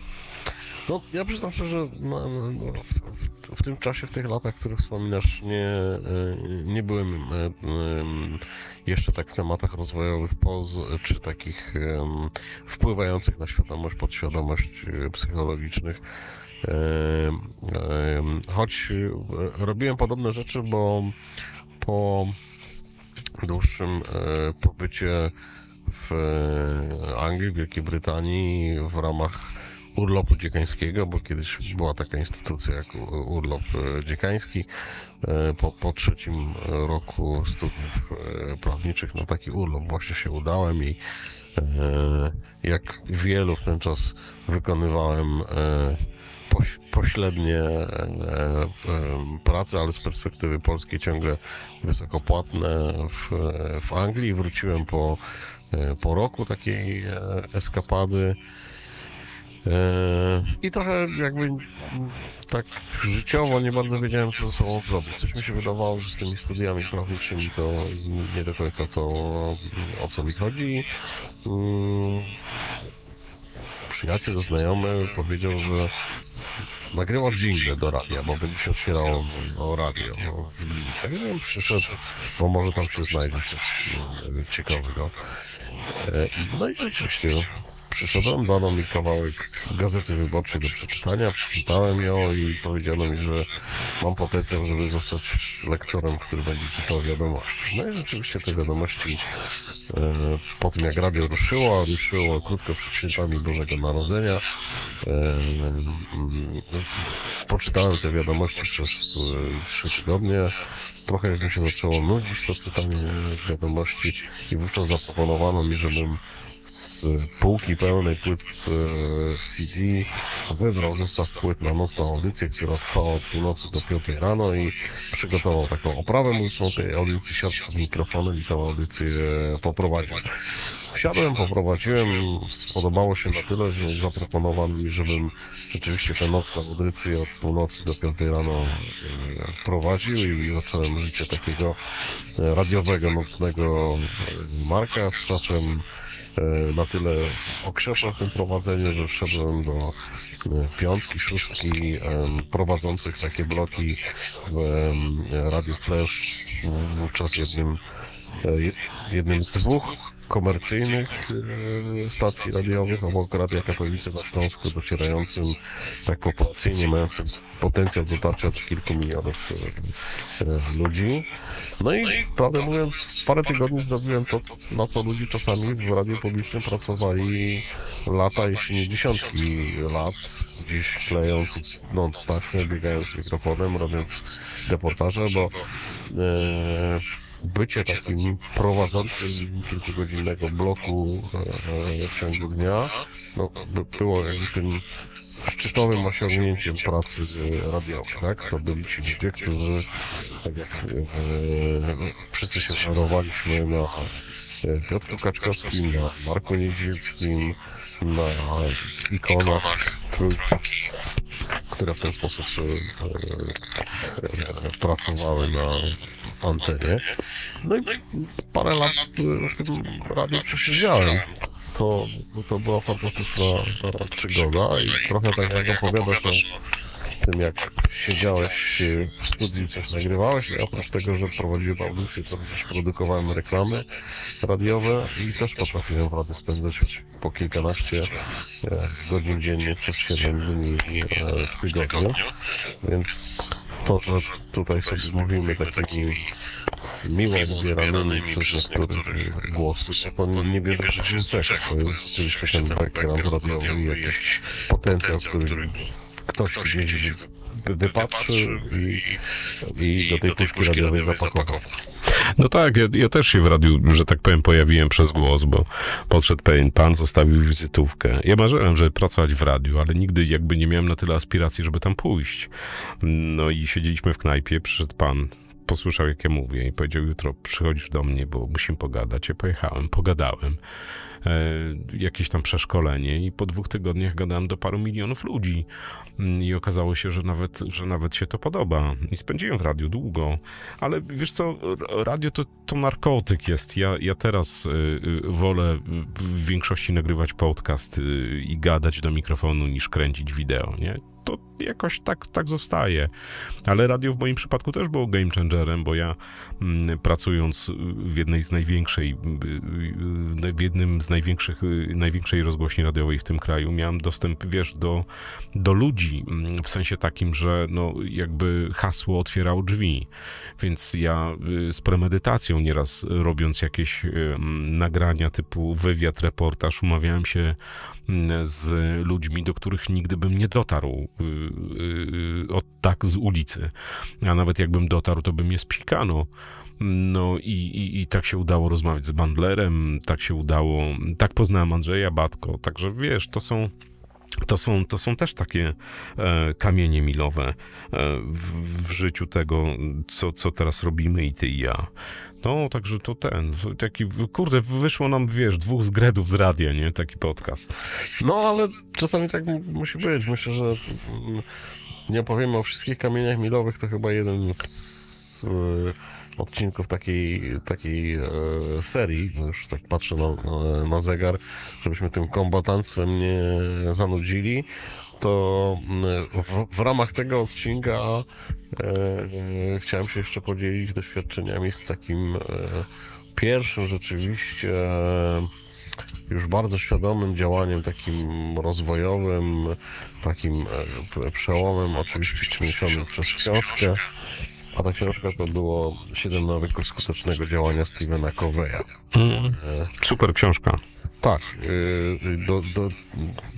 No, ja przyznam szczerze, no, no, no, w, w tym czasie, w tych latach, które wspominasz, nie, e, nie byłem e, em, jeszcze tak w tematach rozwojowych poz, czy takich wpływających na świadomość, podświadomość e, psychologicznych. Choć e, robiłem podobne rzeczy, bo po dłuższym e, pobycie w e, Anglii, Wielkiej Brytanii w ramach urlopu dziekańskiego, bo kiedyś była taka instytucja jak urlop dziekański. Po, po trzecim roku studiów prawniczych na taki urlop właśnie się udałem i jak wielu w ten czas wykonywałem poś, pośrednie e, e, prace, ale z perspektywy polskiej ciągle wysokopłatne w, w Anglii. Wróciłem po, e, po roku takiej e, eskapady. E, I trochę jakby mm, tak życiowo nie bardzo wiedziałem, co ze sobą zrobić. Coś mi się wydawało, że z tymi studiami prawniczymi to nie do końca to, o co mi chodzi. Przyjaciel, znajomy powiedział, że nagrywa jingle do radia, bo będzie się otwierało o radio w Gliwicach. Ja bym przyszedł, bo może tam się znajdzie coś mm, ciekawego. E, No i rzeczywiście przyszedłem, dano mi kawałek gazety wyborczej do przeczytania, przeczytałem ją i powiedziano mi, że mam potencjał, żeby zostać lektorem, który będzie czytał wiadomości. No i rzeczywiście te wiadomości e, po tym jak radio ruszyło, ruszyło krótko przed świętami Bożego Narodzenia, e, mm, poczytałem te wiadomości przez e, trzy tygodnie. Trochę już mi się zaczęło nudzić to czytanie wiadomości i wówczas zaproponowano mi, żebym z półki pełnej płyt e, CD wybrał zestaw płyt na nocną audycję, która trwała od północy do piątej rano i przygotował taką oprawę muzyczną tej audycji, siadł przed mikrofonem i tę audycję poprowadził. Wsiadłem, poprowadziłem, spodobało się na tyle, że zaproponował mi, żebym rzeczywiście tę nocną audycję od północy do piątej rano e, prowadził i zacząłem życie takiego e, radiowego, nocnego Marka. Z czasem na tyle okrzepłem tym że wszedłem do e, piątki, szóstki prowadzących takie bloki w Radio Flash, wówczas jednym, e, je- jednym z dwóch komercyjnych e, stacji radiowych obok Radia Katolicy na Śląsku, docierającym tak populacyjnie, mającym potencjał dotarcia do kilku milionów e, e, ludzi. No i prawdę mówiąc, parę tygodni zrobiłem to, na co ludzie czasami w radiu publicznym pracowali lata, jeśli nie dziesiątki lat, gdzieś klejąc non taśmę, biegając z mikrofonem, robiąc reportaże, bo e, bycie takim prowadzącym kilkugodzinnego bloku e, w ciągu dnia no, by- było jakby tym szczytowym osiągnięciem pracy radiowej, tak? To byli ci ludzie, którzy, tak jak e, wszyscy się szanowaliśmy na e, Piotrku Kaczkowskim, na Marku Niedźwieckim, na ikonach trójki, które w ten sposób e, e, pracowały na antenie. No i parę lat w tym radiu przesiedziałem. To, to była fantastyczna przygoda i trochę tak jak opowiadasz o tym, jak siedziałeś w studiu, coś nagrywałeś i oprócz tego, że prowadziłem audycję, to też produkowałem reklamy radiowe i też potrafiłem w radiu spędzać po kilkanaście e, godzin dziennie przez 7 dni e, w tygodniu. Więc to, że tutaj sobie mówimy takimi miło odbieranymi przez niektórych głosy, to nie, bierze się niczego. To jest rzeczywiście ten background radiowy i jakiś potencjał, który ktoś gdzieś wy- wypatrzył i, i do tej puszki radiowej zapakował. No tak, ja, ja też się w radiu, że tak powiem, pojawiłem przez głos, bo podszedł pewien pan, zostawił wizytówkę. Ja marzyłem, żeby pracować w radiu, ale nigdy jakby nie miałem na tyle aspiracji, żeby tam pójść. No i siedzieliśmy w knajpie, przyszedł pan, posłyszał jak ja mówię i powiedział, jutro przychodzisz do mnie, bo musimy pogadać. Ja pojechałem, pogadałem. E, jakieś tam przeszkolenie i po dwóch tygodniach gadałem do paru milionów ludzi Mm, i okazało się, że nawet, że nawet się to podoba i spędziłem w radiu długo, ale wiesz co, radio to, to narkotyk jest. Ja, ja teraz y, y, wolę w większości nagrywać podcast i gadać do mikrofonu niż kręcić wideo, nie? To jakoś tak, tak zostaje. Ale radio w moim przypadku też było game changerem, bo ja mm, pracując w jednej z największej, y, y, w jednym z największych, y, największej rozgłośni radiowej w tym kraju miałem dostęp, wiesz, do, do ludzi, mm, w sensie takim, że no jakby hasło otwierało drzwi. Więc ja z premedytacją nieraz robiąc jakieś mm, nagrania typu wywiad, reportaż, umawiałem się z ludźmi, do których nigdy bym nie dotarł od tak z ulicy. A nawet jakbym dotarł, to by mnie spsikano. No i, i, i tak się udało rozmawiać z Bandlerem, tak się udało, tak poznałem Andrzeja Batko, także wiesz, to są, to są, to są też takie e, kamienie milowe e, w, w życiu tego, co, co teraz robimy i ty i ja. No, także to ten, taki, kurde, wyszło nam, wiesz, dwóch zgredów z radia, nie? Taki podcast. No ale czasami tak mu- musi być. Myślę, że mm, nie opowiemy o wszystkich kamieniach milowych, to chyba jeden z e, odcinków takiej, takiej e, serii. Już tak patrzę na, na, zegar, żebyśmy tym kombatanstwem nie zanudzili. To mm, w, w ramach tego odcinka e, e, chciałem się jeszcze podzielić doświadczeniami z takim e, pierwszym rzeczywiście e, już bardzo świadomym działaniem takim rozwojowym, takim e, przełomem, oczywiście przyniesionym przez książkę. A ta książka to było Siedem nawyków skutecznego działania Stephena Coveya. Super książka. Tak, y, do, do,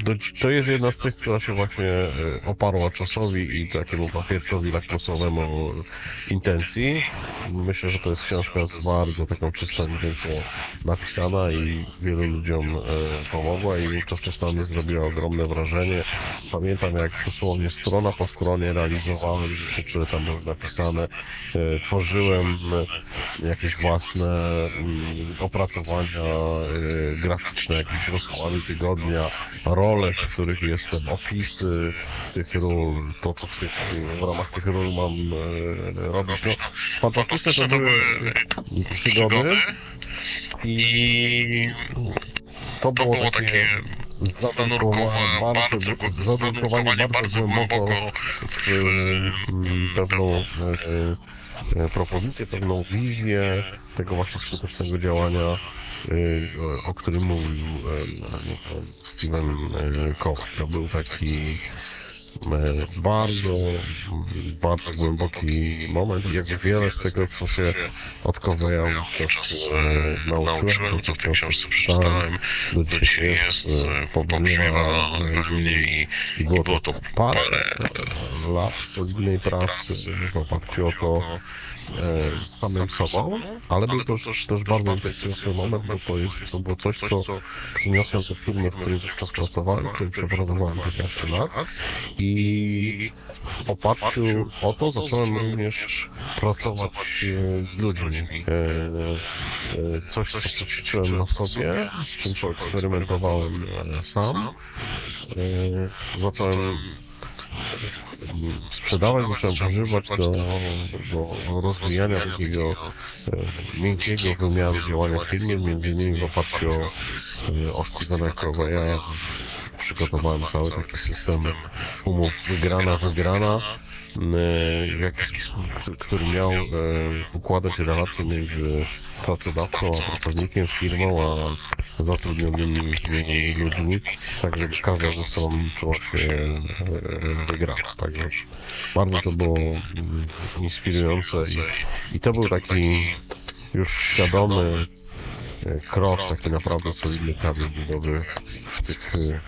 do, to jest jedna z tych, która się właśnie y, oparła czasowi i takiemu papierkowi lakmusowemu intencji. Myślę, że to jest książka z bardzo taką czystą intencją napisana i wielu ludziom y, pomogła i wówczas też zrobiła ogromne wrażenie. Pamiętam jak dosłownie strona po stronie realizowałem rzeczy, które tam były napisane. Tworzyłem jakieś własne mm, opracowania y, graficzne, jakieś rozkłady tygodnia, role, w których jestem, opisy tych ról, to co w, tych, w ramach tych ról mam e, robić. No, fantastyczne to były przygody i to było takie zanurkowanie bardzo, zanurkowanie bardzo głęboko w pewną propozycję, pewną wizję tego właśnie skutecznego działania, o- o którym mówił e, Steven e, Koch. To był taki bardzo, bardzo głęboki moment jak wiele z tego, co się od Koweja e, nauczyłem, to co w tej książce przeczytałem, do dzisiaj jest, pobrzmiewa we mnie i, i było to parę lat solidnej pracy w oparciu o to e, z samym sobą, ale był to też, też bardzo interesujący moment, bo to, jest, to było coś, co przyniosłem do firmy, w której wówczas pracowałem, w której przepracowałem 15 lat i w oparciu o to zacząłem również pracować e, z ludźmi. E, e, Coś, co przećwiczyłem na sobie, z czym eksperymentowałem e, sam. E, Zacząłem sprzedawać, zacząłem używać do, do rozwijania takiego e, miękkiego wymiaru działania w firmie, między innymi w oparciu o, o Stevena Coveya przygotowałem cały taki system umów wygrana, wygrana, e, sposób, który miał e, układać relacje między pracodawcą, a pracownikiem, firmą, a zatrudnionymi ludźmi, tak żeby każda ze stron czuła się e, wygrana. Także bardzo to było mm, inspirujące i, i to był taki już świadomy krok, taki naprawdę solidny kamień budowy w tych e,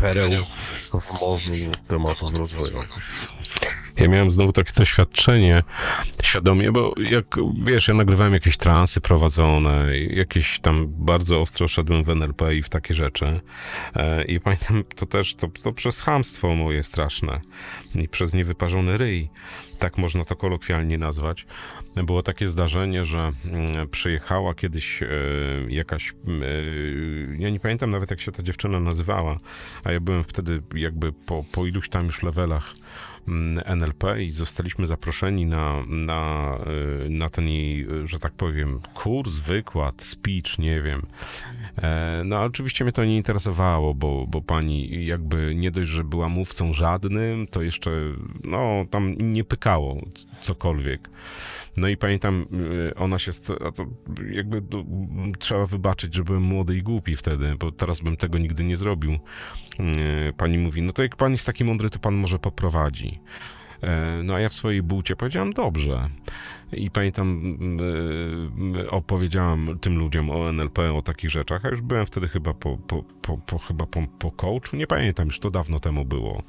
poszukiwaniach e, mm, pereł w morzu tematów rozwojowych. Ja miałem znowu takie doświadczenie świadomie, bo jak wiesz, ja nagrywałem jakieś transy prowadzone, jakieś tam bardzo ostro szedłem w NLP i w takie rzeczy. E, I pamiętam, to też to, to przez chamstwo moje straszne i przez niewyparzony ryj, tak można to kolokwialnie nazwać. Było takie zdarzenie, że mm, przyjechała kiedyś e, jakaś, mm, e, ja nie pamiętam nawet jak się ta dziewczyna nazywała, a ja byłem wtedy jakby po, po iluś tam już levelach NLP i zostaliśmy zaproszeni na, na, y, na ten jej, że tak powiem, kurs, wykład, speech, nie wiem. E, No, oczywiście mnie to nie interesowało, bo, bo pani jakby nie dość, że była mówcą żadnym, to jeszcze, no, tam nie pykało cokolwiek. No i pamiętam, y, ona się, a to jakby no, m, trzeba wybaczyć, że byłem młody i głupi wtedy, bo teraz bym tego nigdy nie zrobił. Y, Pani mówi, no to jak pan jest taki mądry, to pan może poprowadzi. E, No a ja w swojej bucie powiedziałam dobrze. I pamiętam, y, y, opowiedziałam tym ludziom o NLP, o takich rzeczach, a już byłem wtedy chyba po, po, po, po, chyba po, po coachu, nie pamiętam, już to dawno temu było.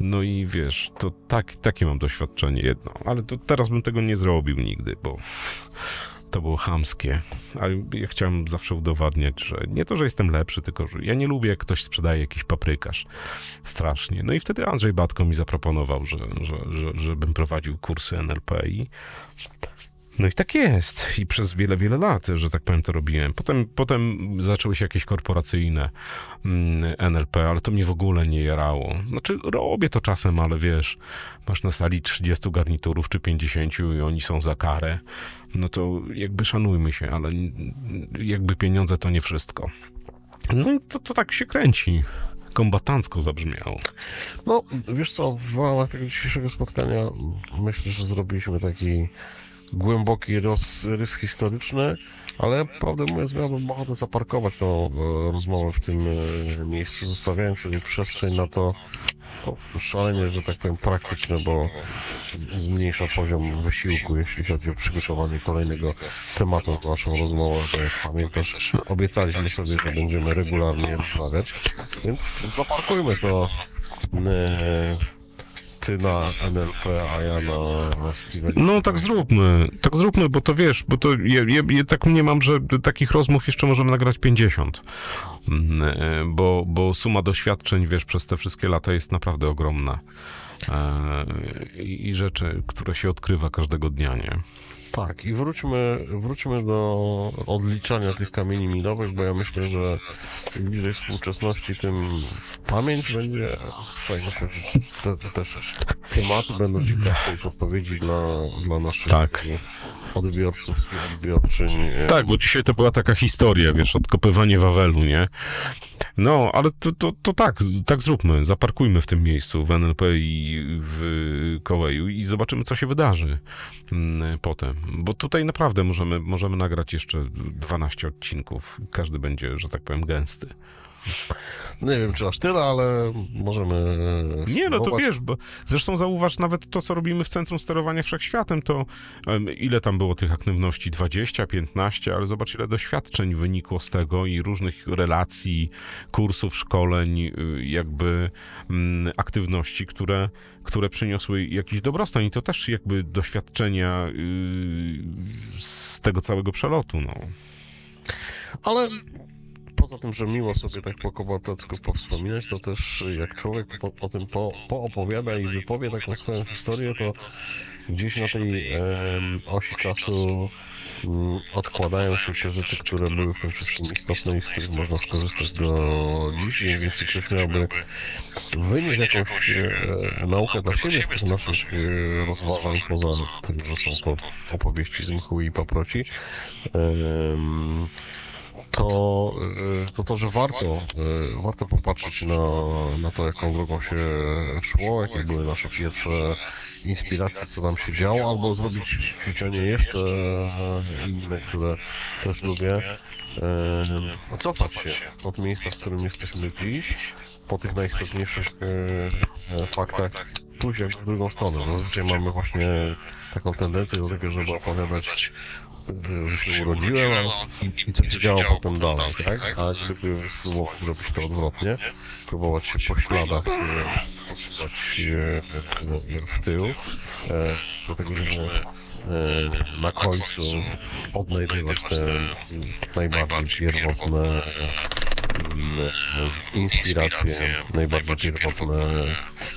No i wiesz, to tak, takie mam doświadczenie jedno, ale to teraz bym tego nie zrobił nigdy, bo to było chamskie. Ale ja chciałem zawsze udowadniać, że nie to, że jestem lepszy, tylko że ja nie lubię, jak ktoś sprzedaje jakiś paprykarz. Strasznie. No i wtedy Andrzej Batko mi zaproponował, że, że, że, żebym prowadził kursy NLP i no i tak jest. I przez wiele, wiele lat, że tak powiem, to robiłem. Potem, potem zaczęły się jakieś korporacyjne mm, NLP, ale to mnie w ogóle nie jarało. Znaczy, robię to czasem, ale wiesz, masz na sali 30 garniturów czy 50 i oni są za karę, no to jakby szanujmy się, ale jakby pieniądze to nie wszystko. No i to, to tak się kręci. Kombatancko zabrzmiało. No, wiesz co, w ramach tego dzisiejszego spotkania myślę, że zrobiliśmy taki głęboki roz, rys historyczny, ale prawdę mówiąc miałbym ochotę zaparkować tą e, rozmowę w tym e, miejscu, zostawiając sobie przestrzeń na to, to szalenie, że tak powiem, praktyczne, bo zmniejsza poziom wysiłku, jeśli chodzi o przygotowanie kolejnego tematu na naszą rozmowę, jak pamiętasz, obiecaliśmy sobie, że będziemy regularnie rozmawiać, więc zaparkujmy to e, ty na NLP, a ja na, Steven. No tak zróbmy, tak zróbmy, bo to wiesz, bo to ja, ja, ja tak nie mam, że takich rozmów jeszcze możemy nagrać 50. Mm, e, Bo, bo suma doświadczeń, wiesz, przez te wszystkie lata jest naprawdę ogromna. E, i rzeczy, które się odkrywa każdego dnia, nie? Tak, i wróćmy, wróćmy do odliczania tych kamieni milowych, bo ja myślę, że im bliżej współczesności, tym pamięć będzie się, te, te też tematy będą ciekawsze i podpowiedzi dla, dla naszych Tak. Odbiorców i odbiorczyń. Tak, bo dzisiaj to była taka historia, wiesz, odkopywanie Wawelu, nie? No, ale to, to, to tak, tak zróbmy. Zaparkujmy w tym miejscu, w NLP i w Koweju i zobaczymy, co się wydarzy mm, potem. Bo tutaj naprawdę możemy, możemy nagrać jeszcze 12 odcinków. Każdy będzie, że tak powiem, gęsty. Nie wiem, czy aż tyle, ale możemy Nie, no to wiesz, bo zresztą zauważ nawet to, co robimy w Centrum Sterowania Wszechświatem, to em, ile tam było tych aktywności? 20, 15, ale zobacz, ile doświadczeń wynikło z tego i różnych relacji, kursów, szkoleń, y, jakby mm, aktywności, które, które przyniosły jakiś dobrostan i to też jakby doświadczenia y, z tego całego przelotu, no. Ale poza tym, że miło sobie tak po kobatecku powspominać, to też jak człowiek po, o tym po, poopowiada i wypowie taką swoją historię, to gdzieś na tej em, osi czasu mm, odkładają się się rzeczy, które były w tym wszystkim istotne i z których można skorzystać do dziś, więc jeśli ktoś miałby wynieść jakąś e, naukę dla siebie z tych naszych e, rozważań, poza tym, że są to opowieści z mchu i paproci, em, to, y, to to, że warto, y, warto popatrzeć na, na to, jaką drogą się szło, jakie były nasze pierwsze inspiracje, co tam się działo, albo zrobić ćwiczenie jeszcze inne, które też lubię. Cofać się od miejsca, w którym jesteśmy dziś, po tych najistotniejszych faktach, pójść w drugą stronę. Zazwyczaj mamy właśnie taką tendencję do tego, żeby opowiadać się urodziłem i, i co się działo potem dalej, tak? A gdyby spróbować zrobić to odwrotnie, próbować się po śladach e, posuwać e, w tył, e, do tego, żeby na końcu odnajdywać te najbardziej pierwotne inspiracje, najbardziej pierwotne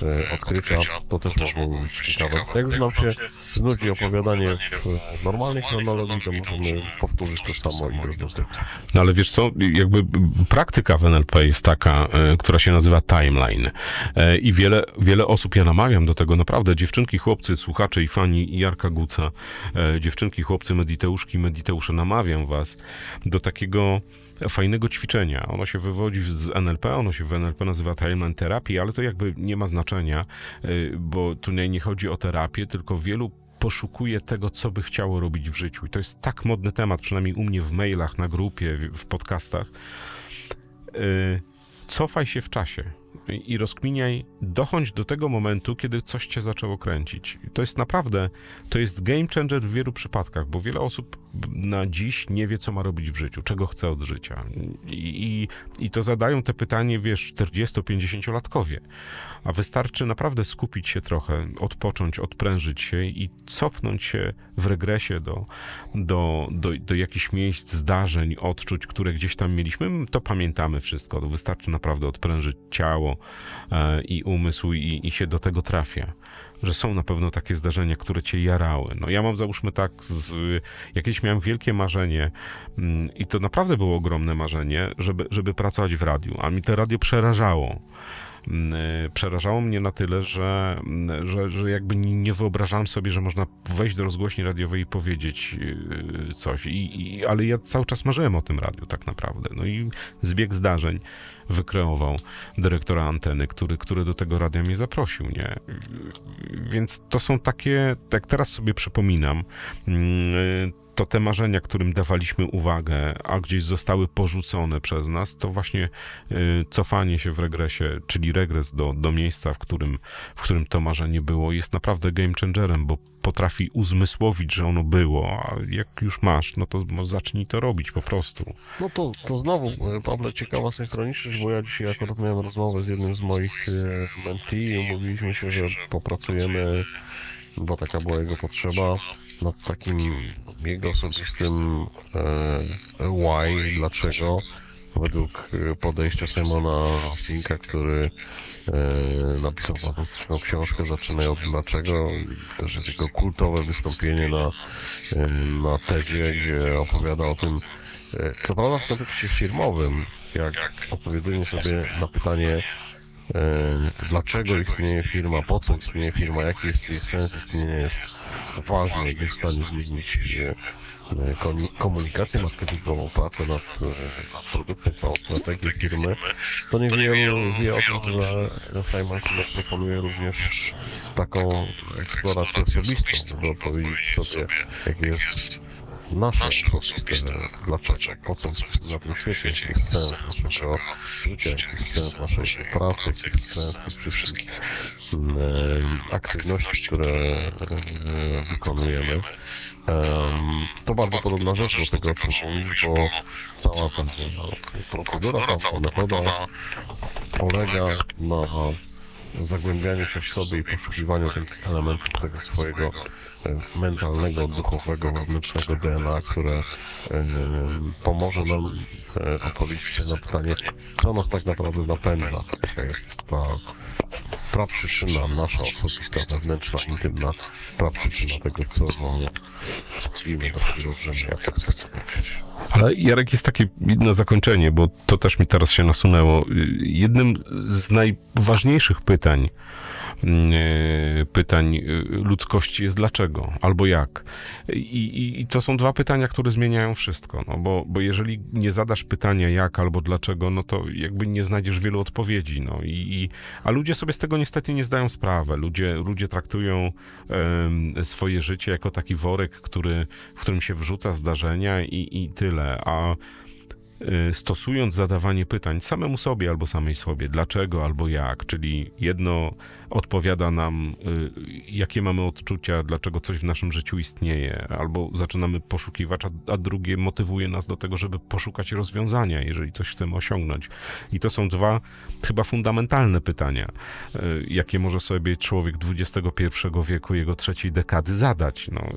e, odkrycia, to też mogło być ciekawe. Jak już nam się znudzi opowiadanie w normalnej chronologii, to możemy powtórzyć to samo do tyłu. No ale wiesz co, jakby praktyka w NLP jest taka, e, która się nazywa timeline. E, I wiele, wiele osób, ja namawiam do tego naprawdę, dziewczynki, chłopcy, słuchacze i fani Jarka Guca, e, dziewczynki, chłopcy, mediteuszki, mediteusze, namawiam was do takiego fajnego ćwiczenia. Ono się wywodzi z NLP, ono się w NLP nazywa timeline terapii, ale to jakby nie ma znaczenia, e, bo tu nie, chodzi o terapię, tylko wielu poszukuje tego, co by chciało robić w życiu. I to jest tak modny temat, przynajmniej u mnie w mailach, na grupie, w, podcastach. Yy, cofaj się w czasie i rozkminiaj, dochodź do tego momentu, kiedy coś cię zaczęło kręcić. To jest naprawdę, to jest game changer w wielu przypadkach, bo wiele osób na dziś nie wie, co ma robić w życiu, czego chce od życia. I, i, i to zadają te pytanie, wiesz, 40-50-latkowie. A wystarczy naprawdę skupić się trochę, odpocząć, odprężyć się i cofnąć się w regresie do, do, do, do jakichś miejsc, zdarzeń, odczuć, które gdzieś tam mieliśmy. My To pamiętamy wszystko. Wystarczy naprawdę odprężyć ciało e, i umysł i, i się do tego trafia. Że są na pewno takie zdarzenia, które cię jarały. No ja mam załóżmy tak, z, jakieś miałem wielkie marzenie mm, i to naprawdę było ogromne marzenie, żeby, żeby pracować w radiu, a mi to radio przerażało przerażało mnie na tyle, że, mm, że, że jakby nie wyobrażałem sobie, że można wejść do rozgłośni radiowej i powiedzieć y, coś. I, i, ale ja cały czas marzyłem o tym radiu tak naprawdę. No i zbieg zdarzeń wykreował dyrektora anteny, który, który do tego radia mnie zaprosił, nie? więc to są takie, jak teraz sobie przypominam, mm, to te marzenia, którym dawaliśmy uwagę, a gdzieś zostały porzucone przez nas, to właśnie y, cofanie się w regresie, czyli regres do, do miejsca, w którym, w którym to marzenie było, jest naprawdę game changerem, bo potrafi uzmysłowić, że ono było, a jak już masz, no to zacznij to robić po prostu. No to, to znowu, e, Pawle, ciekawa synchroniczność, bo ja dzisiaj akurat miałem rozmowę z jednym z moich e, mentee i umówiliśmy się, że popracujemy, bo taka była jego potrzeba, nad takim jego osobistym e, why, dlaczego, według e, podejścia Simona Sinka, który e, napisał fantastyczną książkę Zaczynaj od dlaczego. Też jest jego kultowe wystąpienie na, e, na TEDzie, gdzie opowiada o tym, e, co prawda w kontekście firmowym, jak odpowiedzenie sobie na pytanie, dlaczego istnieje firma, po co istnieje firma, jaki jest jej sens istnienia jest ważne, jak jest w stanie zmienić e, e, komu- komunikację marketingową, pracę nad, e, produktem, całą strategię firmy, to niewielu wie o tym, że Simon proponuje również taką eksplorację osobistą, żeby opowiedzieć sobie, jaki jest nasze osobiste dlaczego, po co na tym świecie, jaki sens naszego życia, jaki sens naszej pracy, jaki sens tych wszystkich aktywności, które wykonujemy. Em, To bardzo podobna rzecz do tego, o czym mówisz, bo cała ta procedura, cała metoda polega na zagłębianiu się w sobie i poszukiwaniu tych elementów tego swojego mentalnego, duchowego, wewnętrznego DNA, które e, pomoże nam e, odpowiedzieć sobie na pytanie, co nas tak naprawdę napędza. Jaka jest ta praprzyczyna nasza osobista, wewnętrzna, intymna praprzyczyna tego, co do którego dążymy, jak chcemy powiedzieć. Ale Jarek jest takie na zakończenie, bo to też mi teraz się nasunęło. Jednym z najważniejszych pytań, pytań yy, ludzkości jest dlaczego albo jak. I, i, I to są dwa pytania, które zmieniają wszystko. No bo, bo jeżeli nie zadasz pytania jak albo dlaczego, no to jakby nie znajdziesz wielu odpowiedzi. No i, i, a ludzie sobie z tego niestety nie zdają sprawy. Ludzie, ludzie traktują em, swoje życie jako taki worek, który, w którym się wrzuca zdarzenia i, i tyle. A y, stosując zadawanie pytań samemu sobie albo samej sobie, dlaczego albo jak, czyli jedno odpowiada nam, y, jakie mamy odczucia, dlaczego coś w naszym życiu istnieje, albo zaczynamy poszukiwać, a, drugie motywuje nas do tego, żeby poszukać rozwiązania, jeżeli coś chcemy osiągnąć. I to są dwa chyba fundamentalne pytania, y, jakie może sobie człowiek XXI wieku, jego trzeciej dekady zadać. No,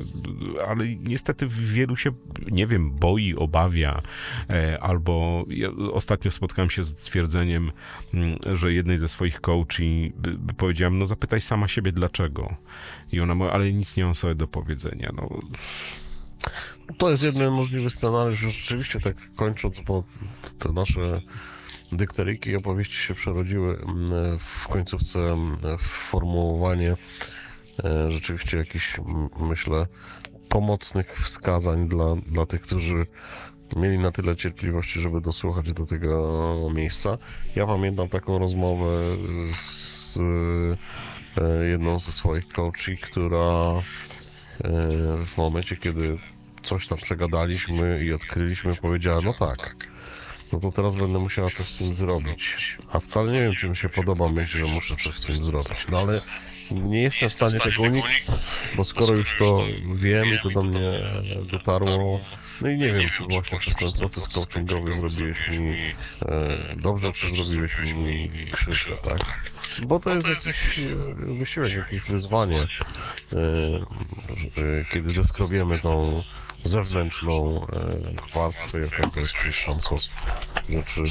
ale niestety wielu się, nie wiem, boi, obawia, e, albo ja ostatnio spotkałem się z stwierdzeniem, mm, że jednej ze swoich coachi by- by powiedziałem, no zapytaj sama siebie dlaczego. I ona mówi, ale nic nie mam sobie do powiedzenia. No, To jest jeden możliwy scenariusz, rzeczywiście tak kończąc, bo te nasze dykteryjki i opowieści się przerodziły mm, w końcówce mm, w formułowanie e, rzeczywiście jakichś, m, myślę, pomocnych wskazań dla, dla tych, którzy mieli na tyle cierpliwości, żeby dosłuchać do tego miejsca. Ja pamiętam taką rozmowę z e, jedną ze swoich coachi, która e, w momencie, kiedy coś tam przegadaliśmy i odkryliśmy, powiedziała, no tak, no to teraz będę musiała coś z tym zrobić. A wcale nie wiem, czy mi się podoba myśl, że muszę coś z tym zrobić. No ale nie jestem w stanie tego uniknąć, bo skoro już to wiem i to do mnie dotarło, no i nie wiem, czy właśnie przez ten proces coachingowy zrobiłeś mi e, dobrze, czy zrobiłeś mi krzywdę, tak? Bo to jest jakiś e, wysiłek, jakieś wyzwanie, e, że kiedy zeskrobiemy tą zewnętrzną e, warstwę jakiegoś przyszczącą rzeczy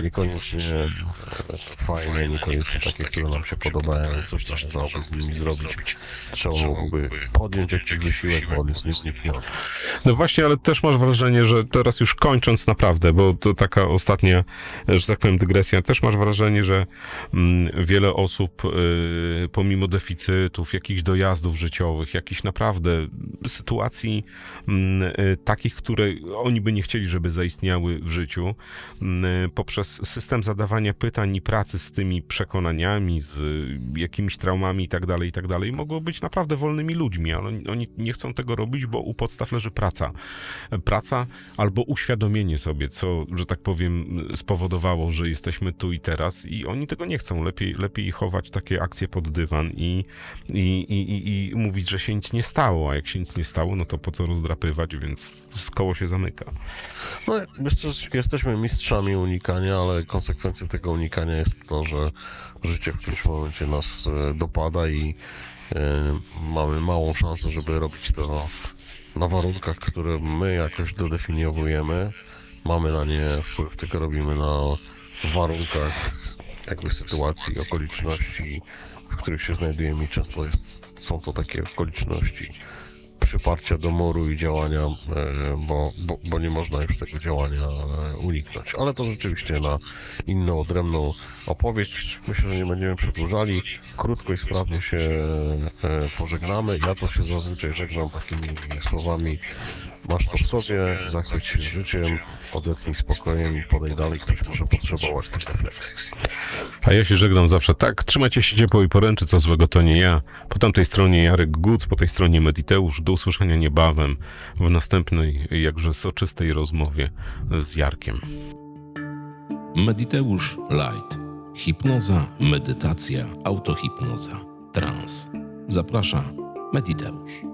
e, niekoniecznie e, fajne, niekoniecznie takie, które nam się podobają, coś dałoby z nimi zrobić. Trzeba byłoby podjąć jakiś wysiłek, bo on jest nieznikniony. No właśnie, ale też masz wrażenie, że teraz już kończąc naprawdę, bo to taka ostatnia, że tak powiem, dygresja, też masz wrażenie, że mm, wiele osób, y, pomimo deficytów, jakichś dojazdów życiowych, jakichś naprawdę sytuacji mm, y, takich, które oni by nie chcieli, żeby zaistniały w życiu, mm, poprzez system zadawania pytań i pracy z tymi przekonaniami, z y, jakimiś traumami i tak dalej, i tak mogą być naprawdę wolnymi ludźmi, ale oni- nie chcą tego robić, bo u podstaw leży praca. Praca albo uświadomienie sobie, co, że tak powiem, spowodowało, że jesteśmy tu i teraz i oni tego nie chcą. Lepiej, lepiej chować takie akcje pod dywan i, i, i, i mówić, że się nic nie stało, a jak się nic nie stało, no to po co rozdrapywać, więc koło się zamyka. No, jesteś, jesteśmy mistrzami unikania, ale konsekwencją tego unikania jest to, że życie w którymś momencie nas e, dopada i e, mamy małą szansę, żeby robić to na warunkach, które my jakoś dodefiniowujemy. Mamy na nie wpływ, tylko robimy na warunkach jakby sytuacji, okoliczności, w których się znajdujemy i często jest, są to takie okoliczności przyparcia do muru i działania, e, bo, bo, bo nie można już tego działania e, uniknąć. Ale to rzeczywiście na inną, odrębną opowieść. Myślę, że nie będziemy przedłużali. Krótko i sprawnie się e, pożegnamy. Ja to się zazwyczaj żegnam takimi słowami. Masz to w sobie, zachwyć się życiem, odetchnij spokojem i podej dalej. Ktoś może potrzebować tych refleksji. A ja się żegnam zawsze tak. Trzymajcie się ciepło i poręczy, co złego to nie ja. Po tamtej stronie Jarek Guc, po tej stronie Mediteusz. Do usłyszenia niebawem w następnej, jakże soczystej rozmowie z Jarkiem. Mediteusz Light. Hipnoza, medytacja, autohipnoza, trans. Zaprasza Mediteusz.